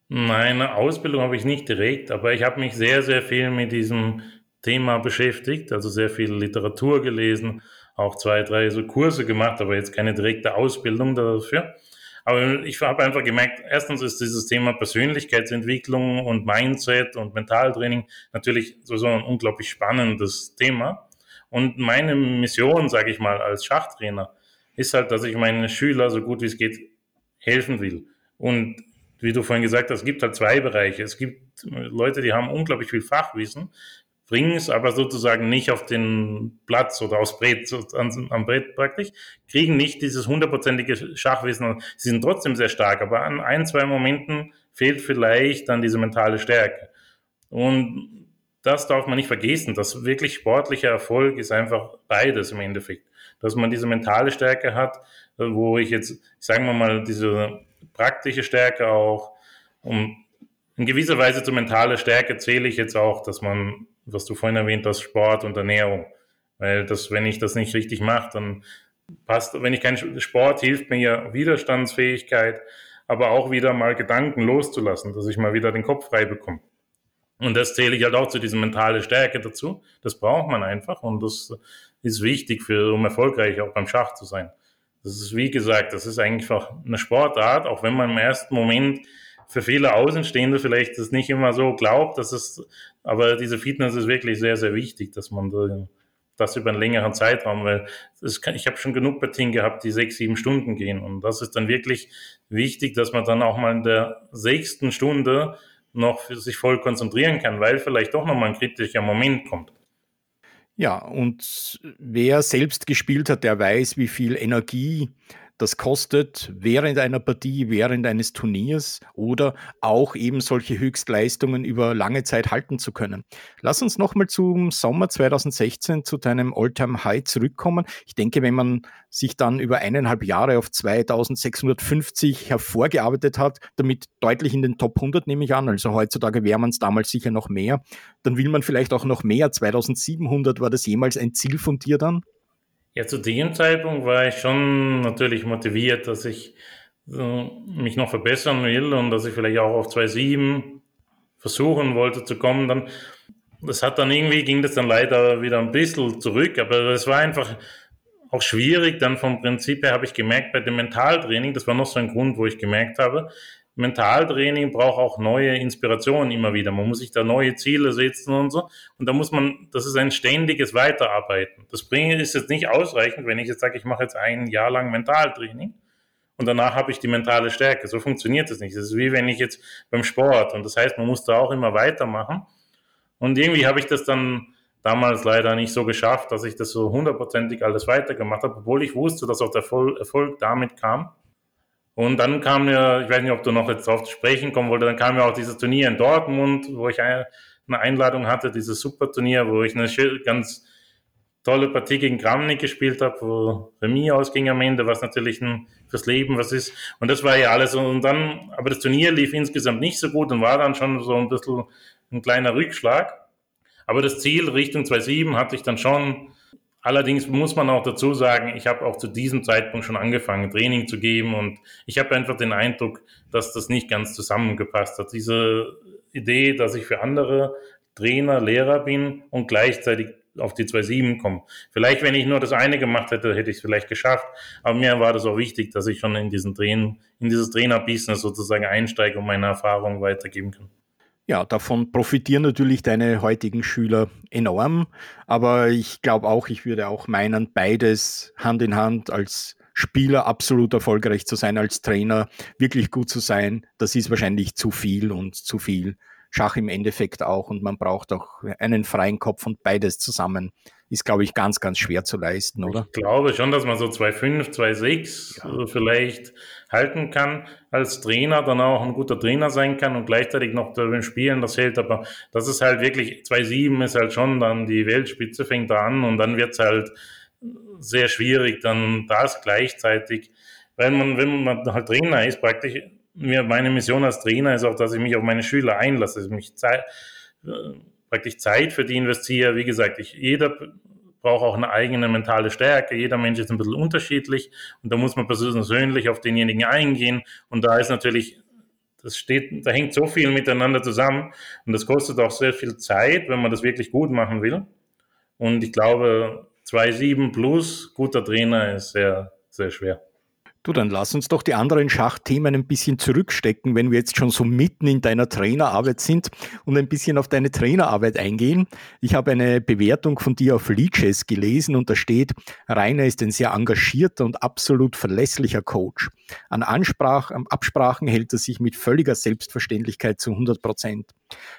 Meine Ausbildung habe ich nicht direkt, aber ich habe mich sehr, sehr viel mit diesem Thema beschäftigt, also sehr viel Literatur gelesen, auch zwei, drei so Kurse gemacht, aber jetzt keine direkte Ausbildung dafür. Aber ich habe einfach gemerkt, erstens ist dieses Thema Persönlichkeitsentwicklung und Mindset und Mentaltraining natürlich so ein unglaublich spannendes Thema. Und meine Mission, sage ich mal, als Schachtrainer ist halt, dass ich meinen Schülern so gut wie es geht helfen will. Und wie du vorhin gesagt hast, es gibt halt zwei Bereiche. Es gibt Leute, die haben unglaublich viel Fachwissen, bringen es aber sozusagen nicht auf den Platz oder aufs Brett, am Brett praktisch, kriegen nicht dieses hundertprozentige Schachwissen. Sie sind trotzdem sehr stark, aber an ein, zwei Momenten fehlt vielleicht dann diese mentale Stärke. Und das darf man nicht vergessen. Das wirklich sportliche Erfolg ist einfach beides im Endeffekt. Dass man diese mentale Stärke hat, wo ich jetzt, sagen wir mal, diese praktische Stärke auch, um in gewisser Weise zur mentale Stärke zähle ich jetzt auch, dass man, was du vorhin erwähnt hast, Sport und Ernährung. Weil das, wenn ich das nicht richtig mache, dann passt, wenn ich keinen Sport hilft mir ja Widerstandsfähigkeit, aber auch wieder mal Gedanken loszulassen, dass ich mal wieder den Kopf frei bekomme. Und das zähle ich halt auch zu dieser mentale Stärke dazu. Das braucht man einfach und das ist wichtig, für, um erfolgreich auch beim Schach zu sein. Das ist, wie gesagt, das ist einfach eine Sportart, auch wenn man im ersten Moment für viele Außenstehende vielleicht das nicht immer so glaubt, dass es, aber diese Fitness ist wirklich sehr, sehr wichtig, dass man das über einen längeren Zeitraum, weil kann, ich habe schon genug Partien gehabt, die sechs, sieben Stunden gehen und das ist dann wirklich wichtig, dass man dann auch mal in der sechsten Stunde noch für sich voll konzentrieren kann, weil vielleicht doch nochmal ein kritischer Moment kommt. Ja, und wer selbst gespielt hat, der weiß, wie viel Energie das kostet während einer Partie, während eines Turniers oder auch eben solche Höchstleistungen über lange Zeit halten zu können. Lass uns nochmal zum Sommer 2016 zu deinem Alltime high zurückkommen. Ich denke, wenn man sich dann über eineinhalb Jahre auf 2650 hervorgearbeitet hat, damit deutlich in den Top 100 nehme ich an, also heutzutage wäre man es damals sicher noch mehr, dann will man vielleicht auch noch mehr. 2700 war das jemals ein Ziel von dir dann? Ja, zu dem Zeitpunkt war ich schon natürlich motiviert, dass ich äh, mich noch verbessern will und dass ich vielleicht auch auf 2,7 versuchen wollte zu kommen. Dann, das hat dann irgendwie, ging das dann leider wieder ein bisschen zurück, aber es war einfach auch schwierig. Dann vom Prinzip her habe ich gemerkt, bei dem Mentaltraining, das war noch so ein Grund, wo ich gemerkt habe, Mentaltraining braucht auch neue Inspirationen immer wieder. Man muss sich da neue Ziele setzen und so. Und da muss man, das ist ein ständiges Weiterarbeiten. Das bringt ist jetzt nicht ausreichend, wenn ich jetzt sage, ich mache jetzt ein Jahr lang Mentaltraining und danach habe ich die mentale Stärke. So funktioniert das nicht. Das ist wie wenn ich jetzt beim Sport und das heißt, man muss da auch immer weitermachen. Und irgendwie habe ich das dann damals leider nicht so geschafft, dass ich das so hundertprozentig alles weitergemacht habe, obwohl ich wusste, dass auch der Erfolg damit kam. Und dann kam ja, ich weiß nicht, ob du noch jetzt drauf zu sprechen kommen wolltest, dann kam ja auch dieses Turnier in Dortmund, wo ich eine, Einladung hatte, dieses Superturnier, wo ich eine ganz tolle Partie gegen Kramnik gespielt habe, wo Remis ausging am Ende, was natürlich ein, fürs Leben was ist. Und das war ja alles. Und dann, aber das Turnier lief insgesamt nicht so gut und war dann schon so ein bisschen ein kleiner Rückschlag. Aber das Ziel Richtung 2.7 hatte ich dann schon Allerdings muss man auch dazu sagen, ich habe auch zu diesem Zeitpunkt schon angefangen, Training zu geben und ich habe einfach den Eindruck, dass das nicht ganz zusammengepasst hat. Diese Idee, dass ich für andere Trainer, Lehrer bin und gleichzeitig auf die 2.7 komme. Vielleicht, wenn ich nur das eine gemacht hätte, hätte ich es vielleicht geschafft. Aber mir war das auch wichtig, dass ich schon in diesen Train, in dieses Trainer-Business sozusagen einsteige und meine Erfahrungen weitergeben kann. Ja, davon profitieren natürlich deine heutigen Schüler enorm, aber ich glaube auch, ich würde auch meinen, beides Hand in Hand als Spieler absolut erfolgreich zu sein, als Trainer wirklich gut zu sein, das ist wahrscheinlich zu viel und zu viel Schach im Endeffekt auch. Und man braucht auch einen freien Kopf und beides zusammen ist, glaube ich, ganz, ganz schwer zu leisten, oder? Ich glaube schon, dass man so 2,5, 2,6 ja. vielleicht halten kann als Trainer, dann auch ein guter Trainer sein kann und gleichzeitig noch beim Spielen das hält. Aber das ist halt wirklich, 2,7 ist halt schon dann die Weltspitze fängt da an und dann wird es halt sehr schwierig, dann das gleichzeitig, weil man, wenn man halt Trainer ist, praktisch, meine Mission als Trainer ist auch, dass ich mich auf meine Schüler einlasse, dass ich mich Zeit, praktisch Zeit für die investiere. Wie gesagt, ich, jeder braucht auch eine eigene mentale Stärke. Jeder Mensch ist ein bisschen unterschiedlich und da muss man persönlich auf denjenigen eingehen. Und da ist natürlich, das steht, da hängt so viel miteinander zusammen und das kostet auch sehr viel Zeit, wenn man das wirklich gut machen will. Und ich glaube, 2,7 plus guter Trainer ist sehr, sehr schwer. Du, dann lass uns doch die anderen Schachthemen ein bisschen zurückstecken, wenn wir jetzt schon so mitten in deiner Trainerarbeit sind und ein bisschen auf deine Trainerarbeit eingehen. Ich habe eine Bewertung von dir auf Leeches gelesen und da steht, Rainer ist ein sehr engagierter und absolut verlässlicher Coach. An Ansprach, an Absprachen hält er sich mit völliger Selbstverständlichkeit zu 100 Prozent.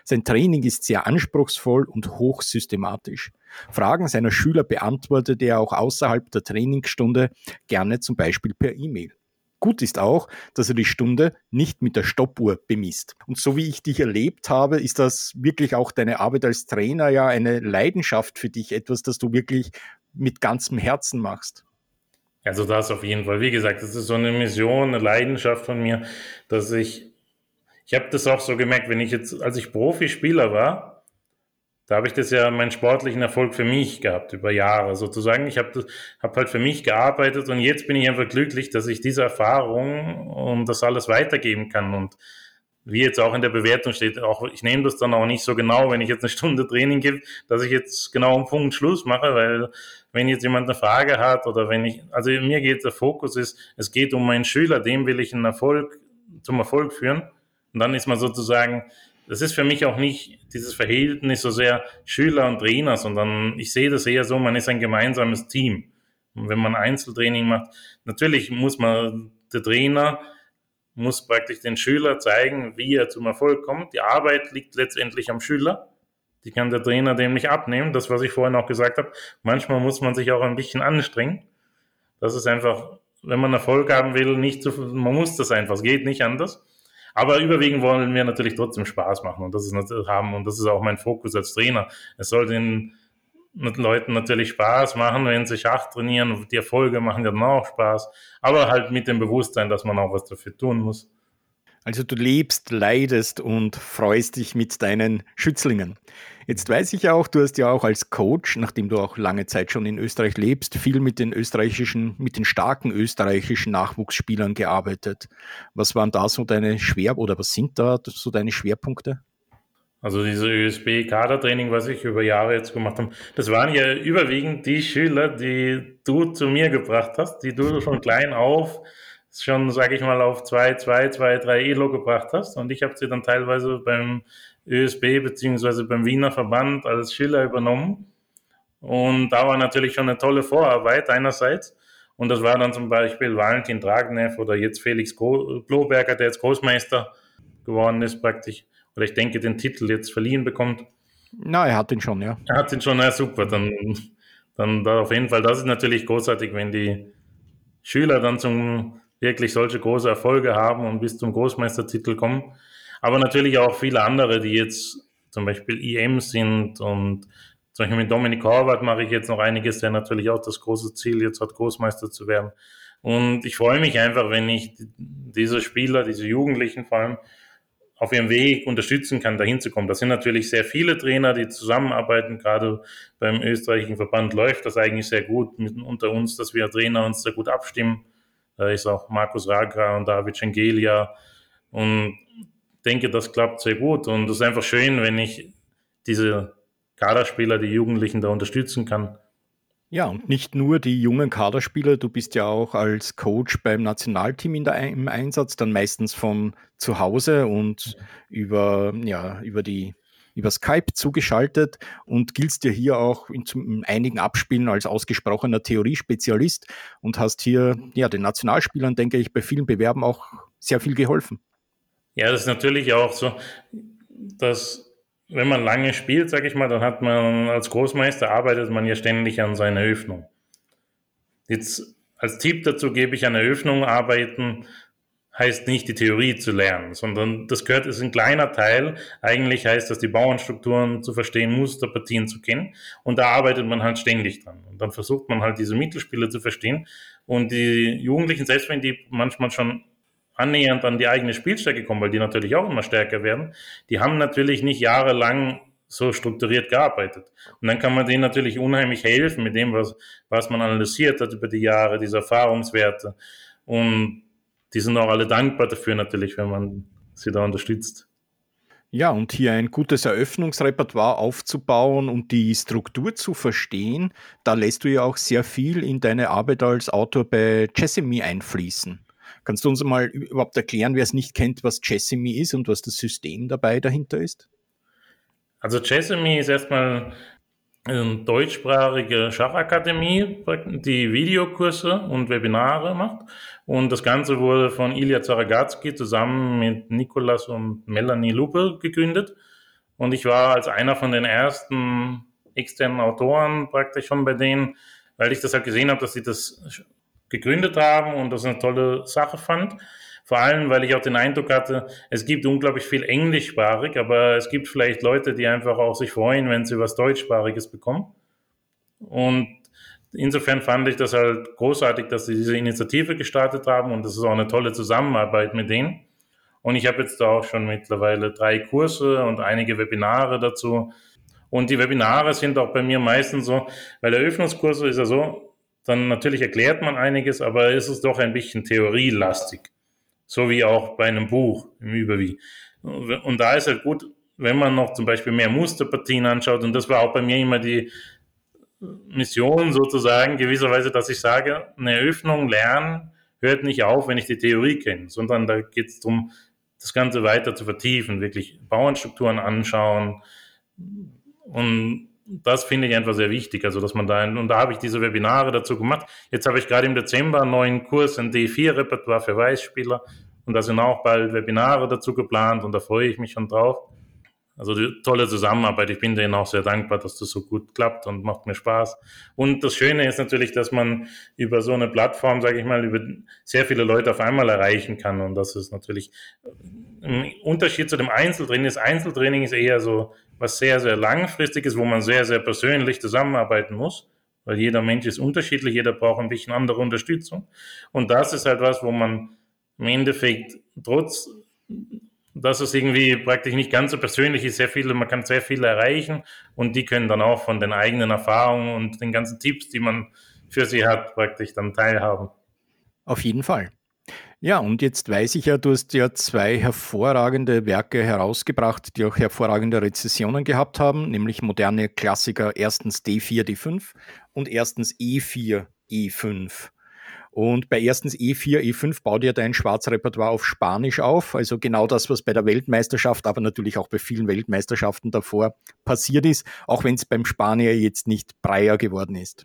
Sein Training ist sehr anspruchsvoll und hochsystematisch. Fragen seiner Schüler beantwortet er auch außerhalb der Trainingsstunde gerne zum Beispiel per E-Mail. Gut ist auch, dass er die Stunde nicht mit der Stoppuhr bemisst. Und so wie ich dich erlebt habe, ist das wirklich auch deine Arbeit als Trainer ja eine Leidenschaft für dich, etwas, das du wirklich mit ganzem Herzen machst. Also das auf jeden Fall. Wie gesagt, das ist so eine Mission, eine Leidenschaft von mir, dass ich, ich habe das auch so gemerkt, wenn ich jetzt, als ich Profispieler war, da habe ich das ja meinen sportlichen Erfolg für mich gehabt über Jahre sozusagen. Ich habe hab halt für mich gearbeitet und jetzt bin ich einfach glücklich, dass ich diese Erfahrung und das alles weitergeben kann und wie jetzt auch in der Bewertung steht, auch ich nehme das dann auch nicht so genau, wenn ich jetzt eine Stunde Training gebe, dass ich jetzt genau um Punkt Schluss mache, weil wenn jetzt jemand eine Frage hat oder wenn ich, also mir geht der Fokus ist, es geht um meinen Schüler, dem will ich einen Erfolg zum Erfolg führen und dann ist man sozusagen das ist für mich auch nicht dieses Verhältnis so sehr Schüler und Trainer, sondern ich sehe das eher so, man ist ein gemeinsames Team. Und wenn man Einzeltraining macht, natürlich muss man, der Trainer muss praktisch den Schüler zeigen, wie er zum Erfolg kommt. Die Arbeit liegt letztendlich am Schüler. Die kann der Trainer dem nicht abnehmen. Das, was ich vorhin auch gesagt habe. Manchmal muss man sich auch ein bisschen anstrengen. Das ist einfach, wenn man Erfolg haben will, nicht so, man muss das einfach. Es geht nicht anders. Aber überwiegend wollen wir natürlich trotzdem Spaß machen und das ist haben und das ist auch mein Fokus als Trainer. Es soll den Leuten natürlich Spaß machen, wenn sie Schach trainieren. Die Erfolge machen ja dann auch Spaß, aber halt mit dem Bewusstsein, dass man auch was dafür tun muss. Also du lebst, leidest und freust dich mit deinen Schützlingen. Jetzt weiß ich auch, du hast ja auch als Coach, nachdem du auch lange Zeit schon in Österreich lebst, viel mit den österreichischen, mit den starken österreichischen Nachwuchsspielern gearbeitet. Was waren da so deine Schwer- oder was sind da so deine Schwerpunkte? Also diese ÖSB-Kadertraining, was ich über Jahre jetzt gemacht habe, das waren ja überwiegend die Schüler, die du zu mir gebracht hast, die du von klein auf schon, sage ich mal, auf 2, 2, 2, 3 Elo gebracht hast. Und ich habe sie dann teilweise beim ÖSB beziehungsweise beim Wiener Verband als Schiller übernommen. Und da war natürlich schon eine tolle Vorarbeit einerseits. Und das war dann zum Beispiel Valentin Dragnev oder jetzt Felix Bloberger, der jetzt Großmeister geworden ist praktisch. Oder ich denke, den Titel jetzt verliehen bekommt. Na, er hat ihn schon, ja. Er hat ihn schon, ja super. Dann, dann da auf jeden Fall, das ist natürlich großartig, wenn die Schüler dann zum wirklich solche große Erfolge haben und bis zum Großmeistertitel kommen aber natürlich auch viele andere, die jetzt zum Beispiel IM sind und zum Beispiel mit Dominik Horvath mache ich jetzt noch einiges, der natürlich auch das große Ziel jetzt hat, Großmeister zu werden. Und ich freue mich einfach, wenn ich diese Spieler, diese Jugendlichen vor allem, auf ihrem Weg unterstützen kann, dahin zu kommen. Das sind natürlich sehr viele Trainer, die zusammenarbeiten. Gerade beim österreichischen Verband läuft das eigentlich sehr gut mit, unter uns, dass wir Trainer uns sehr gut abstimmen. Da ist auch Markus Ragra und David Schengelia. Und denke, das klappt sehr gut und es ist einfach schön, wenn ich diese Kaderspieler, die Jugendlichen da unterstützen kann. Ja, und nicht nur die jungen Kaderspieler, du bist ja auch als Coach beim Nationalteam in der, im Einsatz, dann meistens von zu Hause und über, ja, über die über Skype zugeschaltet und giltst ja hier auch in, in einigen Abspielen als ausgesprochener Theoriespezialist und hast hier ja den Nationalspielern, denke ich, bei vielen Bewerben auch sehr viel geholfen. Ja, das ist natürlich auch so, dass wenn man lange spielt, sag ich mal, dann hat man als Großmeister arbeitet man ja ständig an seiner Öffnung. Jetzt als Tipp dazu gebe ich an der Öffnung arbeiten, heißt nicht die Theorie zu lernen, sondern das gehört, ist ein kleiner Teil. Eigentlich heißt das, die Bauernstrukturen zu verstehen, Musterpartien zu kennen. Und da arbeitet man halt ständig dran. Und dann versucht man halt diese Mittelspiele zu verstehen. Und die Jugendlichen, selbst wenn die manchmal schon annähernd an die eigene Spielstärke kommen, weil die natürlich auch immer stärker werden, die haben natürlich nicht jahrelang so strukturiert gearbeitet. Und dann kann man denen natürlich unheimlich helfen mit dem, was, was man analysiert hat über die Jahre, diese Erfahrungswerte. Und die sind auch alle dankbar dafür natürlich, wenn man sie da unterstützt. Ja, und hier ein gutes Eröffnungsrepertoire aufzubauen und die Struktur zu verstehen, da lässt du ja auch sehr viel in deine Arbeit als Autor bei Jessamy einfließen. Kannst du uns mal überhaupt erklären, wer es nicht kennt, was Chessimy ist und was das System dabei dahinter ist? Also Chessimy ist erstmal deutschsprachige Schachakademie, die Videokurse und Webinare macht. Und das Ganze wurde von Ilya Zaragatsky zusammen mit Nikolas und Melanie Lupe gegründet. Und ich war als einer von den ersten externen Autoren praktisch schon bei denen, weil ich das halt gesehen habe, dass sie das gegründet haben und das eine tolle Sache fand. Vor allem, weil ich auch den Eindruck hatte, es gibt unglaublich viel englischsprachig, aber es gibt vielleicht Leute, die einfach auch sich freuen, wenn sie was deutschsprachiges bekommen. Und insofern fand ich das halt großartig, dass sie diese Initiative gestartet haben und das ist auch eine tolle Zusammenarbeit mit denen. Und ich habe jetzt da auch schon mittlerweile drei Kurse und einige Webinare dazu. Und die Webinare sind auch bei mir meistens so, weil Eröffnungskurse ist ja so, dann natürlich erklärt man einiges, aber es ist doch ein bisschen theorielastig. So wie auch bei einem Buch im Überwie. Und da ist halt gut, wenn man noch zum Beispiel mehr Musterpartien anschaut, und das war auch bei mir immer die Mission sozusagen, gewisserweise, dass ich sage, eine Eröffnung lernen hört nicht auf, wenn ich die Theorie kenne, sondern da geht es darum, das Ganze weiter zu vertiefen, wirklich Bauernstrukturen anschauen. Und das finde ich einfach sehr wichtig, also dass man da, und da habe ich diese Webinare dazu gemacht. Jetzt habe ich gerade im Dezember einen neuen Kurs, ein D4-Repertoire für Weißspieler und da sind auch bald Webinare dazu geplant und da freue ich mich schon drauf. Also tolle Zusammenarbeit. Ich bin denen auch sehr dankbar, dass das so gut klappt und macht mir Spaß. Und das Schöne ist natürlich, dass man über so eine Plattform, sage ich mal, über sehr viele Leute auf einmal erreichen kann. Und das ist natürlich im Unterschied zu dem Einzeltraining. Das Einzeltraining ist eher so was sehr, sehr langfristiges, wo man sehr, sehr persönlich zusammenarbeiten muss. Weil jeder Mensch ist unterschiedlich, jeder braucht ein bisschen andere Unterstützung. Und das ist halt was, wo man im Endeffekt trotz dass es irgendwie praktisch nicht ganz so persönlich ist. Sehr viele, man kann sehr viel erreichen und die können dann auch von den eigenen Erfahrungen und den ganzen Tipps, die man für sie hat, praktisch dann teilhaben. Auf jeden Fall. Ja, und jetzt weiß ich ja, du hast ja zwei hervorragende Werke herausgebracht, die auch hervorragende Rezessionen gehabt haben, nämlich moderne Klassiker erstens D4, D5 und erstens E4, E5. Und bei erstens E4, E5 baut ja dein Schwarzrepertoire auf Spanisch auf. Also genau das, was bei der Weltmeisterschaft, aber natürlich auch bei vielen Weltmeisterschaften davor passiert ist, auch wenn es beim Spanier jetzt nicht Breyer geworden ist.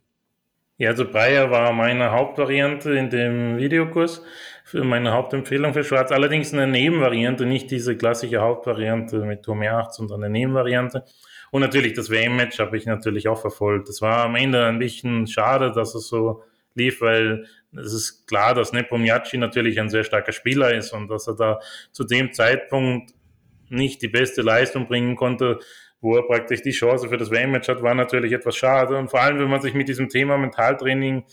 Ja, also Breyer war meine Hauptvariante in dem Videokurs, für meine Hauptempfehlung für Schwarz. Allerdings eine Nebenvariante, nicht diese klassische Hauptvariante mit Turm 8, sondern eine Nebenvariante. Und natürlich das WM-Match habe ich natürlich auch verfolgt. Das war am Ende ein bisschen schade, dass es so lief, weil es ist klar, dass Nepomniachtchi natürlich ein sehr starker Spieler ist und dass er da zu dem Zeitpunkt nicht die beste Leistung bringen konnte, wo er praktisch die Chance für das WM-Match hat, war natürlich etwas schade. Und vor allem, wenn man sich mit diesem Thema Mentaltraining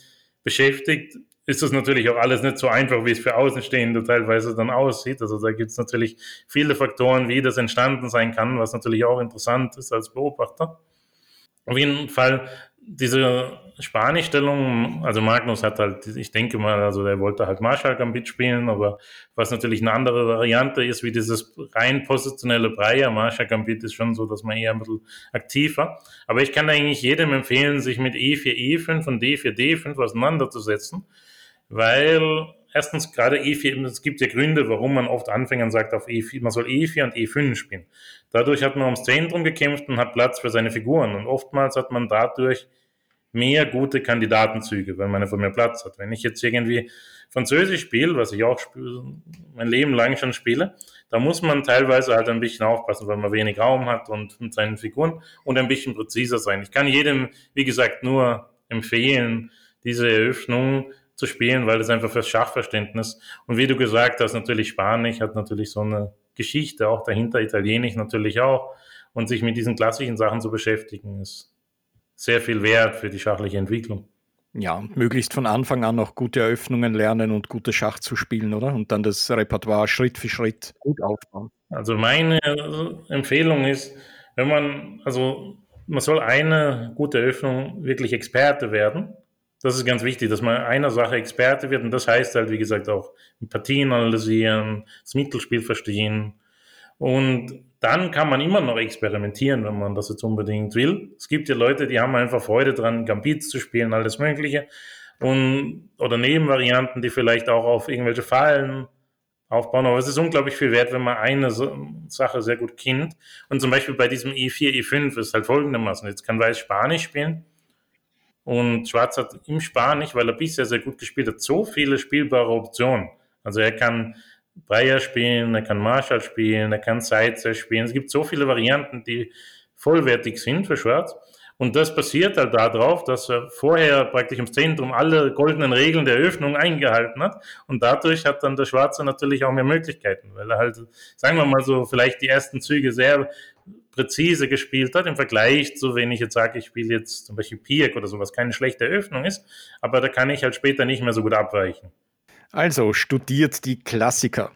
beschäftigt, ist das natürlich auch alles nicht so einfach, wie es für Außenstehende teilweise dann aussieht. Also da gibt es natürlich viele Faktoren, wie das entstanden sein kann, was natürlich auch interessant ist als Beobachter. Auf jeden Fall diese Spanischstellung, also Magnus hat halt, ich denke mal, also der wollte halt Marshall Gambit spielen, aber was natürlich eine andere Variante ist, wie dieses rein positionelle Breyer. Marshall Gambit ist schon so, dass man eher ein bisschen aktiver. Aber ich kann eigentlich jedem empfehlen, sich mit E4, E5 und D4, D5 auseinanderzusetzen, weil erstens gerade E4, es gibt ja Gründe, warum man oft Anfängern sagt, auf E4, man soll E4 und E5 spielen. Dadurch hat man ums Zentrum gekämpft und hat Platz für seine Figuren. Und oftmals hat man dadurch mehr gute Kandidatenzüge, weil man einfach mehr Platz hat. Wenn ich jetzt irgendwie Französisch spiele, was ich auch mein Leben lang schon spiele, da muss man teilweise halt ein bisschen aufpassen, weil man wenig Raum hat und mit seinen Figuren und ein bisschen präziser sein. Ich kann jedem, wie gesagt, nur empfehlen, diese Eröffnung zu spielen, weil es einfach fürs Schachverständnis und wie du gesagt hast, natürlich Spanisch hat natürlich so eine Geschichte auch dahinter, Italienisch natürlich auch und sich mit diesen klassischen Sachen zu beschäftigen ist sehr viel wert für die schachliche Entwicklung. Ja, und möglichst von Anfang an noch gute Eröffnungen lernen und gute Schach zu spielen, oder? Und dann das Repertoire Schritt für Schritt gut aufbauen. Also meine Empfehlung ist, wenn man, also man soll eine gute Eröffnung wirklich Experte werden. Das ist ganz wichtig, dass man einer Sache Experte wird und das heißt halt, wie gesagt, auch Partien analysieren, das Mittelspiel verstehen und dann kann man immer noch experimentieren, wenn man das jetzt unbedingt will. Es gibt ja Leute, die haben einfach Freude dran, Gambits zu spielen, alles Mögliche. Und, oder Nebenvarianten, die vielleicht auch auf irgendwelche Fallen aufbauen. Aber es ist unglaublich viel wert, wenn man eine Sache sehr gut kennt. Und zum Beispiel bei diesem E4, E5 ist halt folgendermaßen. Jetzt kann Weiß Spanisch spielen. Und Schwarz hat im Spanisch, weil er bisher sehr gut gespielt hat, so viele spielbare Optionen. Also er kann Breyer spielen, er kann Marshall spielen, er kann Seitzer spielen. Es gibt so viele Varianten, die vollwertig sind für Schwarz. Und das passiert halt darauf, dass er vorher praktisch im Zentrum alle goldenen Regeln der Öffnung eingehalten hat. Und dadurch hat dann der Schwarze natürlich auch mehr Möglichkeiten, weil er halt, sagen wir mal so, vielleicht die ersten Züge sehr präzise gespielt hat, im Vergleich zu, wenn ich jetzt sage, ich spiele jetzt zum Beispiel Pirk oder sowas, keine schlechte Eröffnung ist, aber da kann ich halt später nicht mehr so gut abweichen. Also studiert die Klassiker.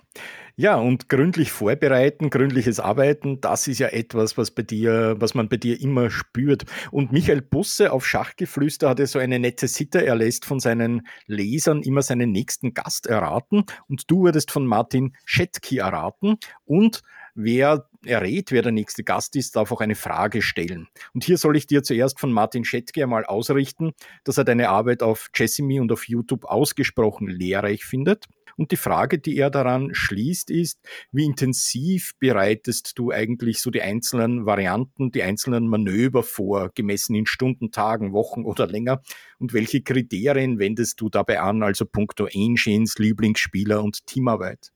Ja, und gründlich vorbereiten, gründliches Arbeiten, das ist ja etwas, was bei dir, was man bei dir immer spürt. Und Michael Busse auf Schachgeflüster hatte so eine nette Sitte. Er lässt von seinen Lesern immer seinen nächsten Gast erraten. Und du wurdest von Martin Schetki erraten. Und wer errät, wer der nächste Gast ist, darf auch eine Frage stellen. Und hier soll ich dir zuerst von Martin Schettke einmal ausrichten, dass er deine Arbeit auf Jessime und auf YouTube ausgesprochen lehrreich findet. Und die Frage, die er daran schließt, ist, wie intensiv bereitest du eigentlich so die einzelnen Varianten, die einzelnen Manöver vor, gemessen in Stunden, Tagen, Wochen oder länger? Und welche Kriterien wendest du dabei an, also puncto Engines, Lieblingsspieler und Teamarbeit?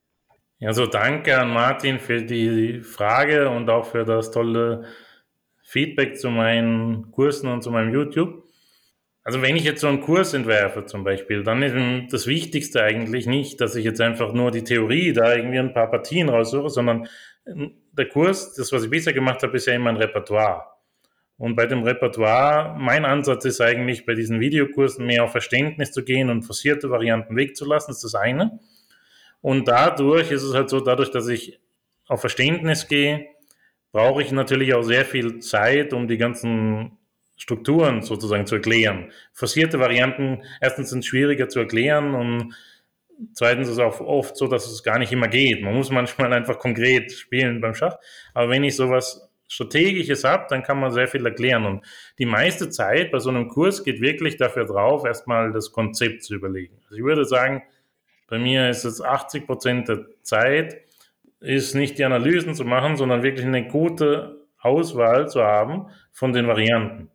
Ja, so danke an Martin für die Frage und auch für das tolle Feedback zu meinen Kursen und zu meinem YouTube. Also wenn ich jetzt so einen Kurs entwerfe zum Beispiel, dann ist das Wichtigste eigentlich nicht, dass ich jetzt einfach nur die Theorie da irgendwie ein paar Partien raussuche, sondern der Kurs, das was ich bisher gemacht habe, ist ja immer ein Repertoire. Und bei dem Repertoire, mein Ansatz ist eigentlich bei diesen Videokursen mehr auf Verständnis zu gehen und forcierte Varianten wegzulassen, ist das eine. Und dadurch ist es halt so, dadurch, dass ich auf Verständnis gehe, brauche ich natürlich auch sehr viel Zeit, um die ganzen Strukturen sozusagen zu erklären. Forcierte Varianten, erstens sind schwieriger zu erklären und zweitens ist es auch oft so, dass es gar nicht immer geht. Man muss manchmal einfach konkret spielen beim Schach. Aber wenn ich sowas Strategisches habe, dann kann man sehr viel erklären. Und die meiste Zeit bei so einem Kurs geht wirklich dafür drauf, erstmal das Konzept zu überlegen. Also ich würde sagen, bei mir ist es 80 Prozent der Zeit, ist nicht die Analysen zu machen, sondern wirklich eine gute Auswahl zu haben von den Varianten.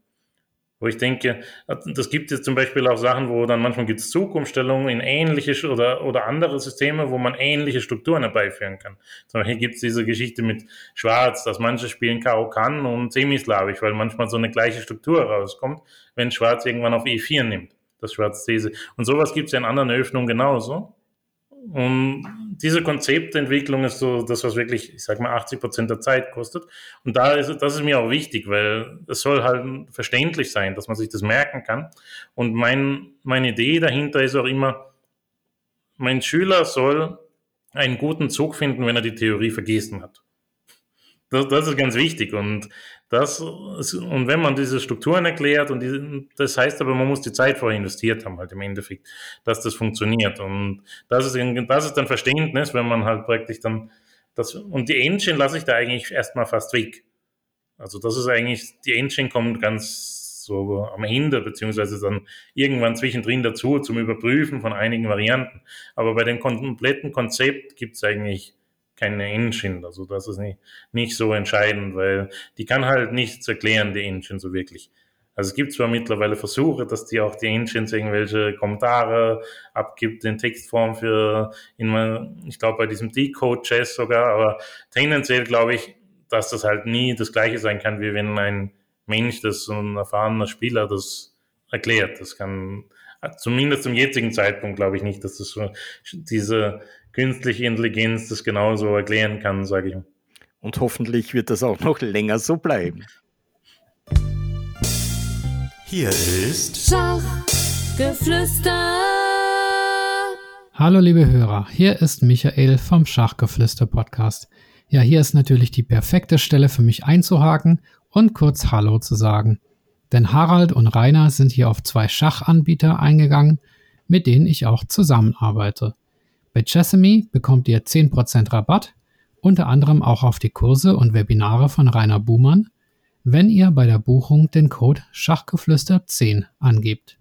Wo ich denke, das gibt es zum Beispiel auch Sachen, wo dann manchmal gibt es Zugumstellungen in ähnliche oder, oder andere Systeme, wo man ähnliche Strukturen herbeiführen kann. Zum Beispiel gibt es diese Geschichte mit Schwarz, dass manche spielen Karo kann und semislawisch, weil manchmal so eine gleiche Struktur rauskommt, wenn Schwarz irgendwann auf E4 nimmt, das Schwarz These. Und sowas gibt es ja in anderen Öffnungen genauso. Und diese Konzeptentwicklung ist so das, was wirklich, ich sag mal, 80 Prozent der Zeit kostet. Und da ist, das ist mir auch wichtig, weil es soll halt verständlich sein, dass man sich das merken kann. Und mein, meine Idee dahinter ist auch immer, mein Schüler soll einen guten Zug finden, wenn er die Theorie vergessen hat. Das, das ist ganz wichtig. Und das, und wenn man diese Strukturen erklärt, und die, das heißt aber, man muss die Zeit vorher investiert haben, halt im Endeffekt, dass das funktioniert. Und das ist, das ist dann Verständnis, wenn man halt praktisch dann das, und die Engine lasse ich da eigentlich erstmal fast weg. Also das ist eigentlich, die Engine kommt ganz so am Ende, beziehungsweise dann irgendwann zwischendrin dazu zum Überprüfen von einigen Varianten. Aber bei dem kompletten Konzept gibt es eigentlich keine Engine. Also das ist nicht, nicht so entscheidend, weil die kann halt nichts erklären, die Engine so wirklich. Also es gibt zwar mittlerweile Versuche, dass die auch die Engines irgendwelche Kommentare abgibt in Textform für, in, ich glaube bei diesem Decode-Chess sogar, aber tendenziell glaube ich, dass das halt nie das gleiche sein kann, wie wenn ein Mensch, das so ein erfahrener Spieler das erklärt. Das kann, zumindest zum jetzigen Zeitpunkt glaube ich nicht, dass das so diese künstliche Intelligenz das genauso erklären kann, sage ich. Und hoffentlich wird das auch noch länger so bleiben. Hier ist Schachgeflüster. Hallo liebe Hörer, hier ist Michael vom Schachgeflüster Podcast. Ja, hier ist natürlich die perfekte Stelle für mich einzuhaken und kurz Hallo zu sagen. Denn Harald und Rainer sind hier auf zwei Schachanbieter eingegangen, mit denen ich auch zusammenarbeite. Bei Chessamy bekommt ihr 10% Rabatt, unter anderem auch auf die Kurse und Webinare von Rainer Buhmann, wenn ihr bei der Buchung den Code Schachgeflüster10 angebt.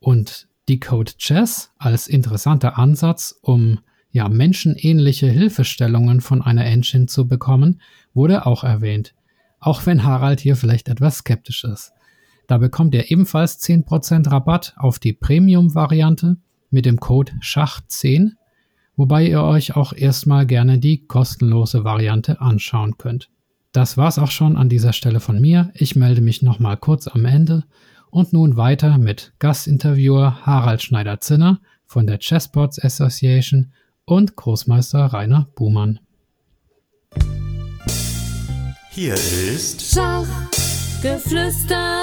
Und die Code Chess als interessanter Ansatz, um ja menschenähnliche Hilfestellungen von einer Engine zu bekommen, wurde auch erwähnt. Auch wenn Harald hier vielleicht etwas skeptisch ist. Da bekommt ihr ebenfalls 10% Rabatt auf die Premium-Variante mit dem Code Schach10 wobei ihr euch auch erstmal gerne die kostenlose Variante anschauen könnt. Das war's auch schon an dieser Stelle von mir. Ich melde mich nochmal kurz am Ende und nun weiter mit Gastinterviewer Harald Schneider-Zinner von der Chessboards Association und Großmeister Rainer Buhmann. Hier ist Schachgeflüster.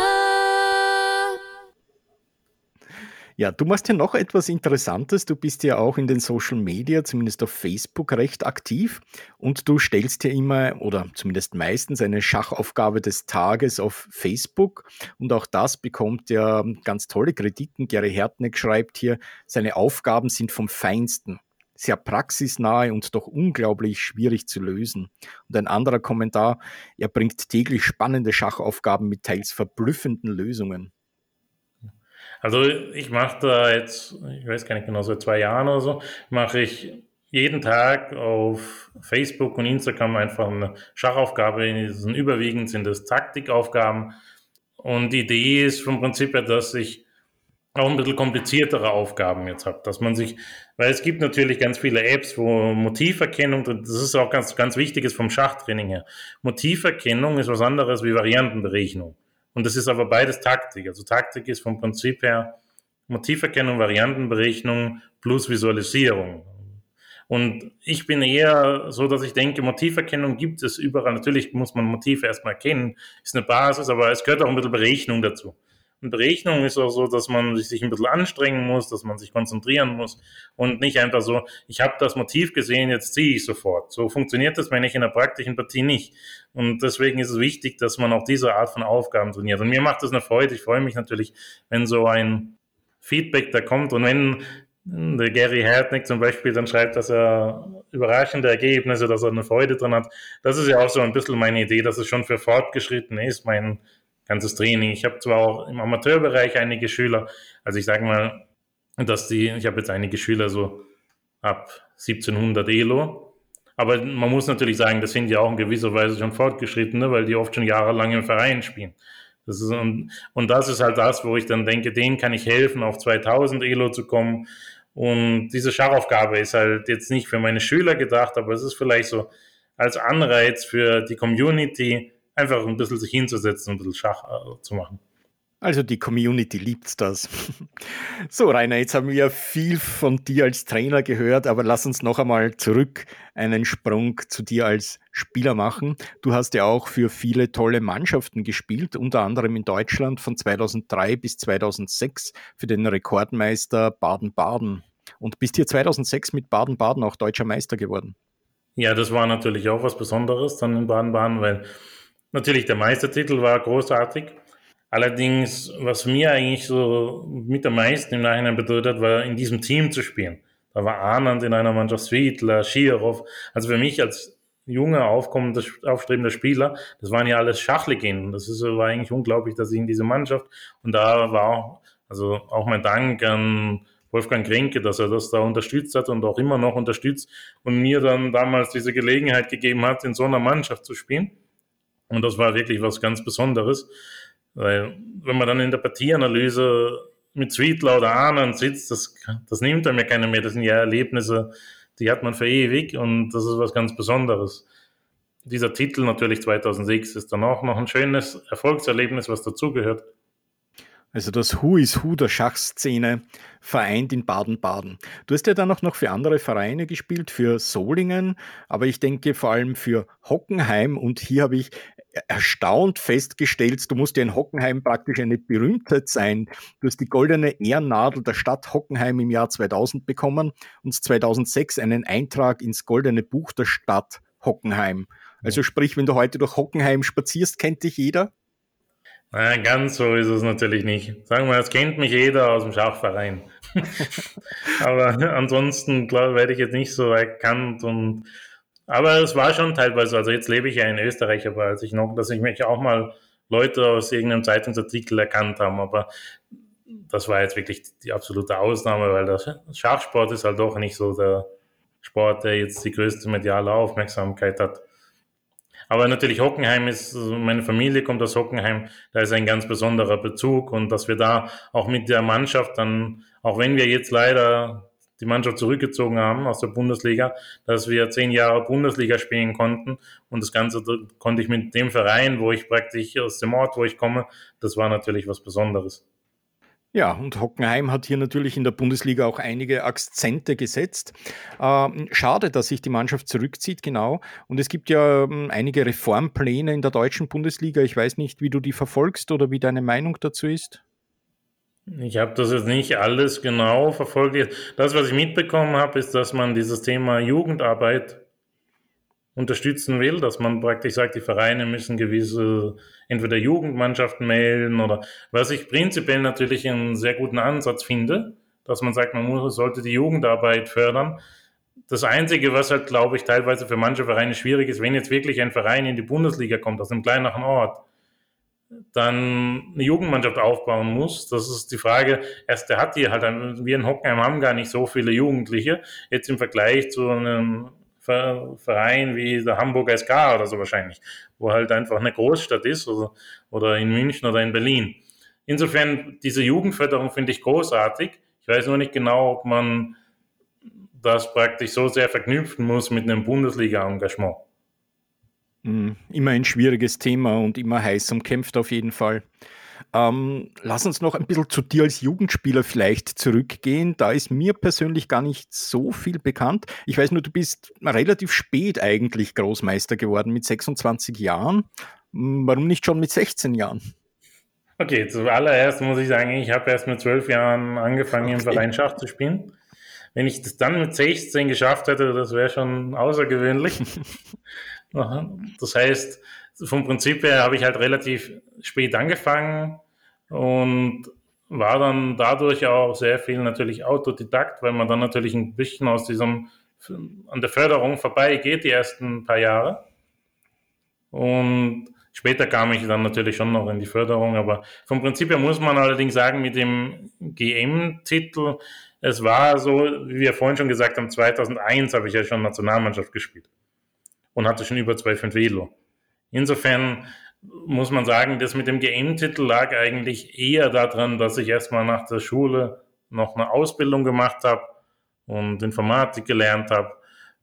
Ja, du machst ja noch etwas Interessantes. Du bist ja auch in den Social Media, zumindest auf Facebook, recht aktiv. Und du stellst ja immer oder zumindest meistens eine Schachaufgabe des Tages auf Facebook. Und auch das bekommt ja ganz tolle Kritiken. Gary Hertneck schreibt hier, seine Aufgaben sind vom Feinsten. Sehr praxisnahe und doch unglaublich schwierig zu lösen. Und ein anderer Kommentar, er bringt täglich spannende Schachaufgaben mit teils verblüffenden Lösungen. Also ich mache da jetzt, ich weiß gar nicht genau, seit zwei Jahren oder so, mache ich jeden Tag auf Facebook und Instagram einfach eine Schachaufgabe. In überwiegend sind das Taktikaufgaben. Und die Idee ist vom Prinzip her, dass ich auch ein bisschen kompliziertere Aufgaben jetzt habe, dass man sich, weil es gibt natürlich ganz viele Apps, wo Motiverkennung, das ist auch ganz, ganz wichtiges vom Schachtraining her. Motiverkennung ist was anderes wie Variantenberechnung. Und das ist aber beides Taktik. Also Taktik ist vom Prinzip her Motiverkennung, Variantenberechnung plus Visualisierung. Und ich bin eher so, dass ich denke, Motiverkennung gibt es überall. Natürlich muss man Motive erstmal erkennen, ist eine Basis, aber es gehört auch ein bisschen Berechnung dazu. Und Berechnung ist auch so, dass man sich ein bisschen anstrengen muss, dass man sich konzentrieren muss und nicht einfach so, ich habe das Motiv gesehen, jetzt ziehe ich sofort. So funktioniert das, wenn ich in der praktischen Partie nicht. Und deswegen ist es wichtig, dass man auch diese Art von Aufgaben trainiert. Und mir macht das eine Freude. Ich freue mich natürlich, wenn so ein Feedback da kommt und wenn der Gary Hartnick zum Beispiel dann schreibt, dass er überraschende Ergebnisse, dass er eine Freude dran hat. Das ist ja auch so ein bisschen meine Idee, dass es schon für Fortgeschrittene ist, mein ganzes Training. Ich habe zwar auch im Amateurbereich einige Schüler, also ich sage mal, dass die, ich habe jetzt einige Schüler so ab 1700 Elo, aber man muss natürlich sagen, das sind ja auch in gewisser Weise schon Fortgeschrittene, weil die oft schon jahrelang im Verein spielen. Das ist, und, und das ist halt das, wo ich dann denke, denen kann ich helfen, auf 2000 Elo zu kommen. Und diese Schachaufgabe ist halt jetzt nicht für meine Schüler gedacht, aber es ist vielleicht so als Anreiz für die Community, einfach ein bisschen sich hinzusetzen und ein bisschen Schach äh, zu machen. Also die Community liebt das. So, Rainer, jetzt haben wir viel von dir als Trainer gehört, aber lass uns noch einmal zurück einen Sprung zu dir als Spieler machen. Du hast ja auch für viele tolle Mannschaften gespielt, unter anderem in Deutschland von 2003 bis 2006 für den Rekordmeister Baden-Baden und bist hier 2006 mit Baden-Baden auch deutscher Meister geworden. Ja, das war natürlich auch was Besonderes dann in Baden-Baden, weil Natürlich, der Meistertitel war großartig. Allerdings, was mir eigentlich so mit am meisten im Nachhinein bedeutet, war in diesem Team zu spielen. Da war Anand in einer Mannschaft, Sweetler, Schirov. Also für mich als junger, aufkommender, aufstrebender Spieler, das waren ja alles Schachlegenden. Das ist, war eigentlich unglaublich, dass ich in diese Mannschaft und da war auch, also auch mein Dank an Wolfgang Krenke, dass er das da unterstützt hat und auch immer noch unterstützt und mir dann damals diese Gelegenheit gegeben hat, in so einer Mannschaft zu spielen. Und das war wirklich was ganz Besonderes, weil wenn man dann in der Partieanalyse mit Sweetler oder Ahnen sitzt, das, das nimmt einem ja keiner mehr. Das sind ja Erlebnisse, die hat man für ewig und das ist was ganz Besonderes. Dieser Titel natürlich 2006 ist dann auch noch ein schönes Erfolgserlebnis, was dazugehört. Also das Who is Who der Schachszene vereint in Baden-Baden. Du hast ja dann auch noch für andere Vereine gespielt, für Solingen, aber ich denke vor allem für Hockenheim und hier habe ich erstaunt festgestellt, du musst ja in Hockenheim praktisch eine Berühmtheit sein. Du hast die goldene Ehrennadel der Stadt Hockenheim im Jahr 2000 bekommen und 2006 einen Eintrag ins goldene Buch der Stadt Hockenheim. Also sprich, wenn du heute durch Hockenheim spazierst, kennt dich jeder? Nein, ganz so ist es natürlich nicht. Sagen wir, es kennt mich jeder aus dem Schachverein. aber ansonsten klar, werde ich jetzt nicht so erkannt und aber es war schon teilweise, also jetzt lebe ich ja in Österreich, aber als ich noch, dass ich mich auch mal Leute aus irgendeinem Zeitungsartikel erkannt haben, aber das war jetzt wirklich die absolute Ausnahme, weil der Schachsport ist halt doch nicht so der Sport, der jetzt die größte mediale Aufmerksamkeit hat. Aber natürlich Hockenheim ist, meine Familie kommt aus Hockenheim, da ist ein ganz besonderer Bezug und dass wir da auch mit der Mannschaft dann, auch wenn wir jetzt leider die Mannschaft zurückgezogen haben aus der Bundesliga, dass wir zehn Jahre Bundesliga spielen konnten. Und das Ganze konnte ich mit dem Verein, wo ich praktisch aus dem Ort, wo ich komme, das war natürlich was Besonderes. Ja, und Hockenheim hat hier natürlich in der Bundesliga auch einige Akzente gesetzt. Ähm, schade, dass sich die Mannschaft zurückzieht, genau. Und es gibt ja ähm, einige Reformpläne in der deutschen Bundesliga. Ich weiß nicht, wie du die verfolgst oder wie deine Meinung dazu ist. Ich habe das jetzt nicht alles genau verfolgt. Das, was ich mitbekommen habe, ist, dass man dieses Thema Jugendarbeit unterstützen will, dass man praktisch sagt, die Vereine müssen gewisse entweder Jugendmannschaften melden oder was ich prinzipiell natürlich einen sehr guten Ansatz finde, dass man sagt, man muss, sollte die Jugendarbeit fördern. Das Einzige, was halt, glaube ich, teilweise für manche Vereine schwierig ist, wenn jetzt wirklich ein Verein in die Bundesliga kommt, aus einem kleineren Ort, dann eine Jugendmannschaft aufbauen muss. Das ist die Frage, erst der hat hier halt, wir in Hockenheim haben gar nicht so viele Jugendliche, jetzt im Vergleich zu einem Verein wie der Hamburger SK oder so wahrscheinlich, wo halt einfach eine Großstadt ist oder, oder in München oder in Berlin. Insofern, diese Jugendförderung finde ich großartig. Ich weiß nur nicht genau, ob man das praktisch so sehr verknüpfen muss mit einem Bundesliga-Engagement. Hm, immer ein schwieriges Thema und immer heiß umkämpft auf jeden Fall. Ähm, lass uns noch ein bisschen zu dir als Jugendspieler vielleicht zurückgehen. Da ist mir persönlich gar nicht so viel bekannt. Ich weiß nur, du bist relativ spät eigentlich Großmeister geworden mit 26 Jahren. Hm, warum nicht schon mit 16 Jahren? Okay, zuallererst muss ich sagen, ich habe erst mit 12 Jahren angefangen, okay. im Verein Schach zu spielen. Wenn ich das dann mit 16 geschafft hätte, das wäre schon außergewöhnlich. das heißt, vom Prinzip her habe ich halt relativ spät angefangen und war dann dadurch auch sehr viel natürlich Autodidakt, weil man dann natürlich ein bisschen aus diesem an der Förderung vorbeigeht, die ersten paar Jahre. Und später kam ich dann natürlich schon noch in die Förderung, aber vom Prinzip her muss man allerdings sagen, mit dem GM-Titel, es war so, wie wir vorhin schon gesagt haben, 2001 habe ich ja schon Nationalmannschaft gespielt und hatte schon über 2,5 Velo. Insofern muss man sagen, das mit dem GM-Titel lag eigentlich eher daran, dass ich erstmal nach der Schule noch eine Ausbildung gemacht habe und Informatik gelernt habe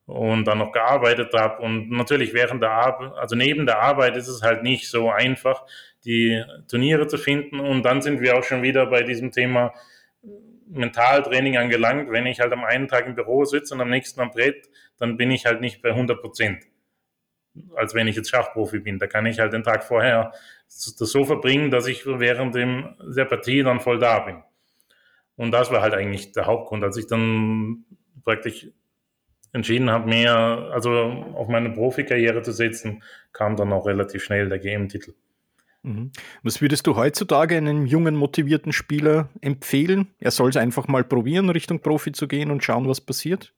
und dann noch gearbeitet habe. Und natürlich während der Arbeit, also neben der Arbeit ist es halt nicht so einfach, die Turniere zu finden. Und dann sind wir auch schon wieder bei diesem Thema Mentaltraining angelangt. Wenn ich halt am einen Tag im Büro sitze und am nächsten am Brett, dann bin ich halt nicht bei 100 Prozent als wenn ich jetzt Schachprofi bin. Da kann ich halt den Tag vorher das so verbringen, dass ich während dem, der Partie dann voll da bin. Und das war halt eigentlich der Hauptgrund. Als ich dann praktisch entschieden habe, mehr, also auf meine Profikarriere zu setzen, kam dann auch relativ schnell der GM-Titel. Mhm. Was würdest du heutzutage einem jungen, motivierten Spieler empfehlen? Er soll es einfach mal probieren, Richtung Profi zu gehen und schauen, was passiert?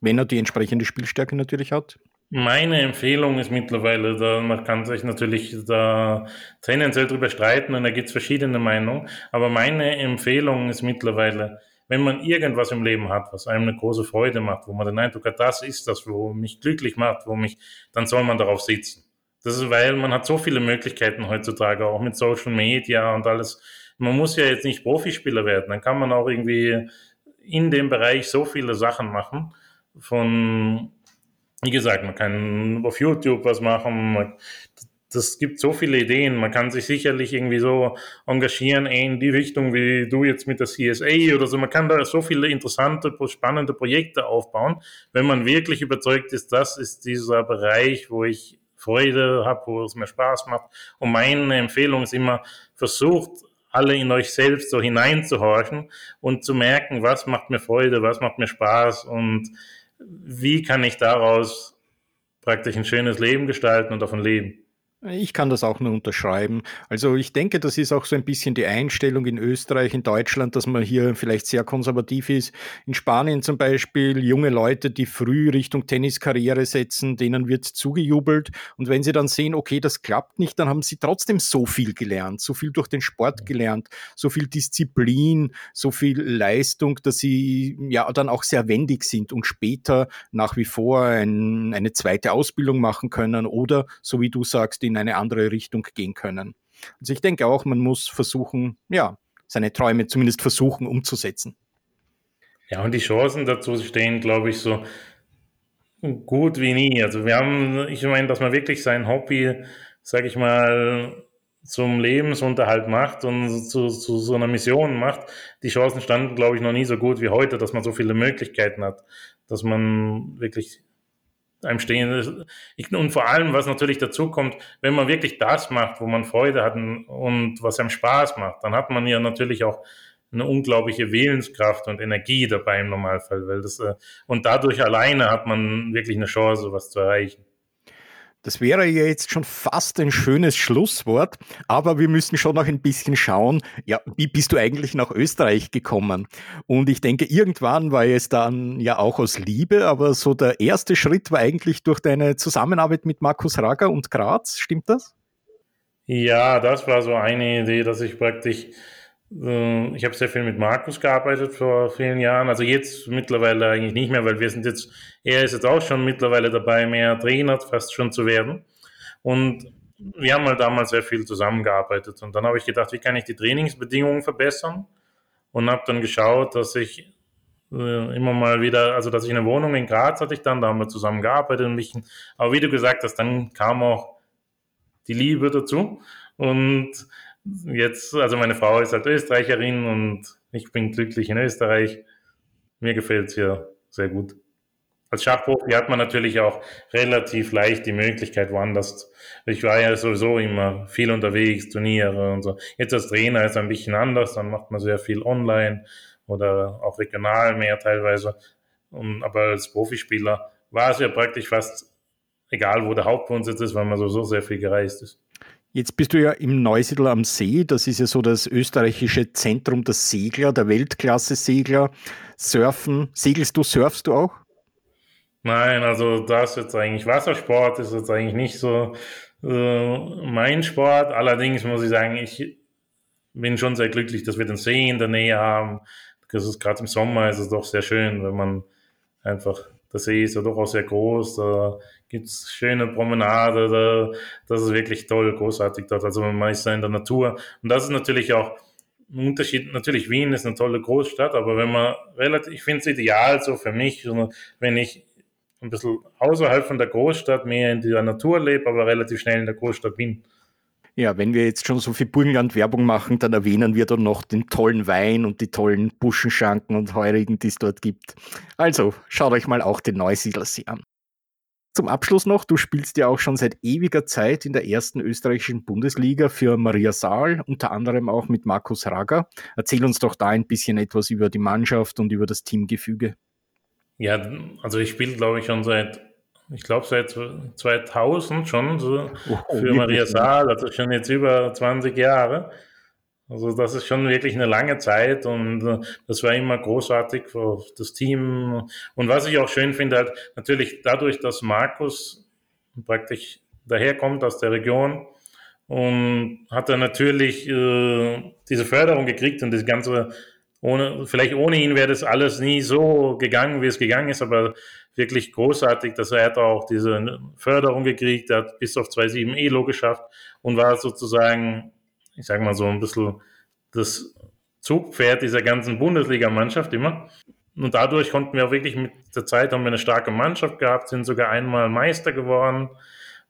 Wenn er die entsprechende Spielstärke natürlich hat. Meine Empfehlung ist mittlerweile, da, man kann sich natürlich da tendenziell drüber streiten und da gibt es verschiedene Meinungen, aber meine Empfehlung ist mittlerweile, wenn man irgendwas im Leben hat, was einem eine große Freude macht, wo man den Eindruck hat, das ist das, wo mich glücklich macht, wo mich, dann soll man darauf sitzen. Das ist, weil man hat so viele Möglichkeiten heutzutage, auch mit Social Media und alles. Man muss ja jetzt nicht Profispieler werden, dann kann man auch irgendwie in dem Bereich so viele Sachen machen, von wie gesagt, man kann auf YouTube was machen. das gibt so viele Ideen. Man kann sich sicherlich irgendwie so engagieren in die Richtung, wie du jetzt mit der CSA oder so. Man kann da so viele interessante, spannende Projekte aufbauen, wenn man wirklich überzeugt ist, das ist dieser Bereich, wo ich Freude habe, wo es mir Spaß macht. Und meine Empfehlung ist immer, versucht alle in euch selbst so hineinzuhorchen und zu merken, was macht mir Freude, was macht mir Spaß und wie kann ich daraus praktisch ein schönes Leben gestalten und davon leben? Ich kann das auch nur unterschreiben. Also ich denke, das ist auch so ein bisschen die Einstellung in Österreich, in Deutschland, dass man hier vielleicht sehr konservativ ist. In Spanien zum Beispiel junge Leute, die früh Richtung Tenniskarriere setzen, denen wird zugejubelt. Und wenn sie dann sehen, okay, das klappt nicht, dann haben sie trotzdem so viel gelernt, so viel durch den Sport gelernt, so viel Disziplin, so viel Leistung, dass sie ja dann auch sehr wendig sind und später nach wie vor ein, eine zweite Ausbildung machen können oder, so wie du sagst, in eine andere Richtung gehen können. Also ich denke auch, man muss versuchen, ja, seine Träume zumindest versuchen umzusetzen. Ja, und die Chancen dazu stehen, glaube ich, so gut wie nie. Also wir haben, ich meine, dass man wirklich sein Hobby, sage ich mal, zum Lebensunterhalt macht und zu, zu, so einer Mission macht. Die Chancen standen, glaube ich, noch nie so gut wie heute, dass man so viele Möglichkeiten hat, dass man wirklich einem stehen. Und vor allem, was natürlich dazu kommt, wenn man wirklich das macht, wo man Freude hat und was einem Spaß macht, dann hat man ja natürlich auch eine unglaubliche Willenskraft und Energie dabei im Normalfall, weil das, äh, und dadurch alleine hat man wirklich eine Chance, was zu erreichen. Das wäre ja jetzt schon fast ein schönes Schlusswort, aber wir müssen schon noch ein bisschen schauen, ja, wie bist du eigentlich nach Österreich gekommen? Und ich denke, irgendwann war es dann ja auch aus Liebe, aber so der erste Schritt war eigentlich durch deine Zusammenarbeit mit Markus Rager und Graz, stimmt das? Ja, das war so eine Idee, dass ich praktisch ich habe sehr viel mit Markus gearbeitet vor vielen Jahren. Also jetzt mittlerweile eigentlich nicht mehr, weil wir sind jetzt, er ist jetzt auch schon mittlerweile dabei, mehr Trainer fast schon zu werden. Und wir haben halt damals sehr viel zusammengearbeitet. Und dann habe ich gedacht, wie kann ich die Trainingsbedingungen verbessern? Und habe dann geschaut, dass ich äh, immer mal wieder, also dass ich eine Wohnung in Graz hatte ich dann, da haben wir zusammen gearbeitet. Ein bisschen. Aber wie du gesagt hast, dann kam auch die Liebe dazu. Und jetzt, also meine Frau ist halt Österreicherin und ich bin glücklich in Österreich. Mir gefällt es hier sehr gut. Als Schachprofi hat man natürlich auch relativ leicht die Möglichkeit woanders. Ich war ja sowieso immer viel unterwegs, Turniere und so. Jetzt als Trainer ist es ein bisschen anders, dann macht man sehr viel online oder auch regional mehr teilweise. Und, aber als Profispieler war es ja praktisch fast egal, wo der Hauptwohnsitz ist, weil man sowieso sehr viel gereist ist. Jetzt bist du ja im Neusiedl am See. Das ist ja so das österreichische Zentrum der Segler, der Weltklasse-Segler. Surfen. Segelst du, surfst du auch? Nein, also das jetzt eigentlich Wassersport, ist jetzt eigentlich nicht so äh, mein Sport. Allerdings muss ich sagen, ich bin schon sehr glücklich, dass wir den See in der Nähe haben. Das ist gerade im Sommer ist es doch sehr schön, wenn man einfach der See ist ja doch auch sehr groß, da gibt es schöne Promenade, da, das ist wirklich toll, großartig dort. Also man ist da in der Natur. Und das ist natürlich auch ein Unterschied. Natürlich, Wien ist eine tolle Großstadt, aber wenn man relativ, ich finde es ideal so für mich, wenn ich ein bisschen außerhalb von der Großstadt mehr in der Natur lebe, aber relativ schnell in der Großstadt bin. Ja, wenn wir jetzt schon so viel Burgenland-Werbung machen, dann erwähnen wir dann noch den tollen Wein und die tollen Buschenschanken und Heurigen, die es dort gibt. Also, schaut euch mal auch den Neusiedlersee an. Zum Abschluss noch, du spielst ja auch schon seit ewiger Zeit in der ersten österreichischen Bundesliga für Maria Saal, unter anderem auch mit Markus Rager. Erzähl uns doch da ein bisschen etwas über die Mannschaft und über das Teamgefüge. Ja, also ich spiele, glaube ich, schon seit ich glaube seit 2000 schon so oh, für Maria Saal, also schon jetzt über 20 Jahre. Also das ist schon wirklich eine lange Zeit und äh, das war immer großartig für das Team. Und was ich auch schön finde, halt natürlich dadurch, dass Markus praktisch daherkommt aus der Region und hat er natürlich äh, diese Förderung gekriegt und das ganze ohne, vielleicht ohne ihn wäre das alles nie so gegangen, wie es gegangen ist, aber wirklich großartig, dass er hat auch diese Förderung gekriegt, er hat bis auf 2,7 Elo geschafft und war sozusagen, ich sage mal so ein bisschen das Zugpferd dieser ganzen Bundesligamannschaft immer. Und dadurch konnten wir auch wirklich mit der Zeit haben wir eine starke Mannschaft gehabt, sind sogar einmal Meister geworden.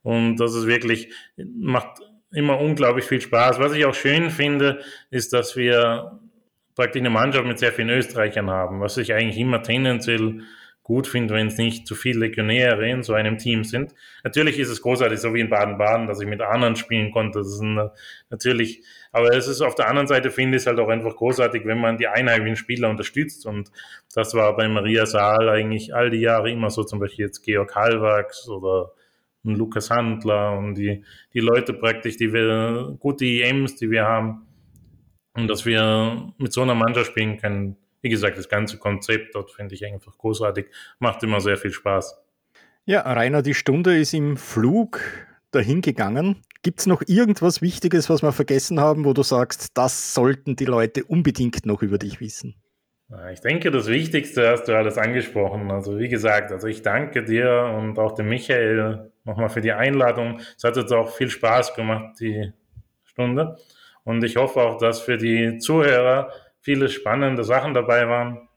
Und das ist wirklich, macht immer unglaublich viel Spaß. Was ich auch schön finde, ist, dass wir praktisch eine Mannschaft mit sehr vielen Österreichern haben, was ich eigentlich immer tendenziell gut finde, wenn es nicht zu viele Legionäre in so einem Team sind. Natürlich ist es großartig, so wie in Baden-Baden, dass ich mit anderen spielen konnte. Das ist ein, natürlich, aber es ist auf der anderen Seite finde ich es halt auch einfach großartig, wenn man die einheimischen Spieler unterstützt. Und das war bei Maria Saal eigentlich all die Jahre immer so, zum Beispiel jetzt Georg Halvax oder Lukas Handler und die, die Leute praktisch, die wir, gute EMs, die wir haben, und dass wir mit so einer Mannschaft spielen können, wie gesagt, das ganze Konzept dort finde ich einfach großartig. Macht immer sehr viel Spaß. Ja, Rainer, die Stunde ist im Flug dahin gegangen. Gibt es noch irgendwas Wichtiges, was wir vergessen haben, wo du sagst, das sollten die Leute unbedingt noch über dich wissen? Ich denke, das Wichtigste hast du alles angesprochen. Also wie gesagt, also ich danke dir und auch dem Michael nochmal für die Einladung. Es hat jetzt auch viel Spaß gemacht, die Stunde. Und ich hoffe auch, dass für die Zuhörer viele spannende Sachen dabei waren.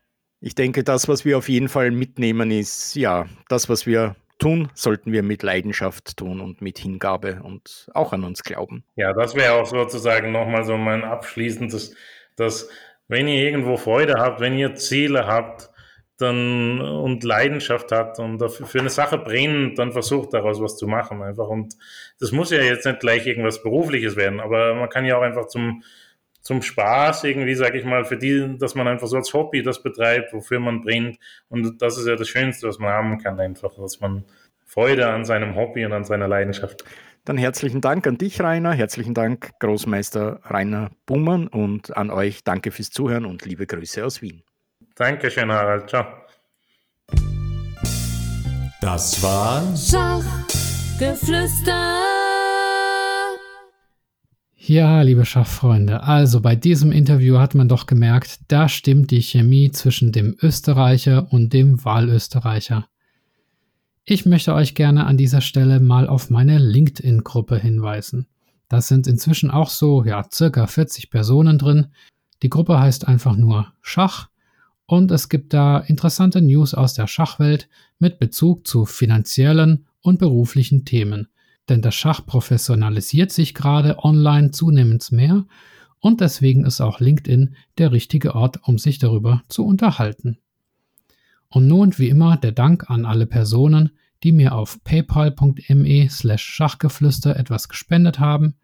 Ich denke, das, was wir auf jeden Fall mitnehmen, ist, ja, das, was wir tun, sollten wir mit Leidenschaft tun und mit Hingabe und auch an uns glauben. Ja, das wäre auch sozusagen nochmal so mein abschließendes, dass wenn ihr irgendwo Freude habt, wenn ihr Ziele habt, dann und Leidenschaft hat und dafür für eine Sache brennt, dann versucht daraus was zu machen einfach. Und das muss ja jetzt nicht gleich irgendwas Berufliches werden, aber man kann ja auch einfach zum, zum Spaß irgendwie, sage ich mal, für die, dass man einfach so als Hobby das betreibt, wofür man brennt. Und das ist ja das Schönste, was man haben kann, einfach, dass man Freude an seinem Hobby und an seiner Leidenschaft. Dann herzlichen Dank an dich, Rainer. Herzlichen Dank, Großmeister Rainer Bummern. Und an euch danke fürs Zuhören und liebe Grüße aus Wien. Dankeschön, Harald. Ciao. Das war Schachgeflüster. Ja, liebe Schachfreunde, also bei diesem Interview hat man doch gemerkt, da stimmt die Chemie zwischen dem Österreicher und dem Wahlösterreicher. Ich möchte euch gerne an dieser Stelle mal auf meine LinkedIn-Gruppe hinweisen. Das sind inzwischen auch so, ja, circa 40 Personen drin. Die Gruppe heißt einfach nur Schach und es gibt da interessante News aus der Schachwelt mit Bezug zu finanziellen und beruflichen Themen. Denn das Schach professionalisiert sich gerade online zunehmend mehr und deswegen ist auch LinkedIn der richtige Ort, um sich darüber zu unterhalten. Und nun wie immer der Dank an alle Personen, die mir auf paypal.me slash Schachgeflüster etwas gespendet haben,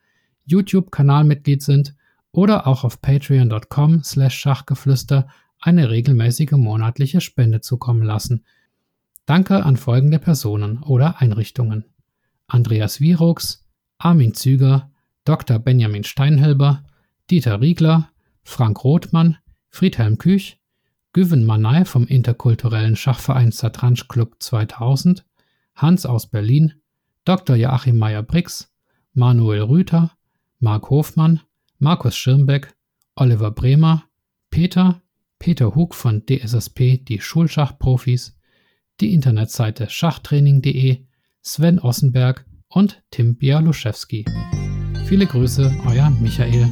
YouTube-Kanalmitglied sind oder auch auf patreon.com slash Schachgeflüster eine regelmäßige monatliche Spende zukommen lassen. Danke an folgende Personen oder Einrichtungen. Andreas Wierucks, Armin Züger, Dr. Benjamin Steinhelber, Dieter Riegler, Frank Rothmann, Friedhelm Küch, Güven Manay vom interkulturellen Schachverein Satranj Club 2000, Hans aus Berlin, Dr. Joachim Meyer-Brix, Manuel Rüther, Marc Hofmann, Markus Schirmbeck, Oliver Bremer, Peter, Peter Hug von DSSP Die Schulschachprofis, die Internetseite schachtraining.de, Sven Ossenberg und Tim Bialuszewski. Viele Grüße, euer Michael.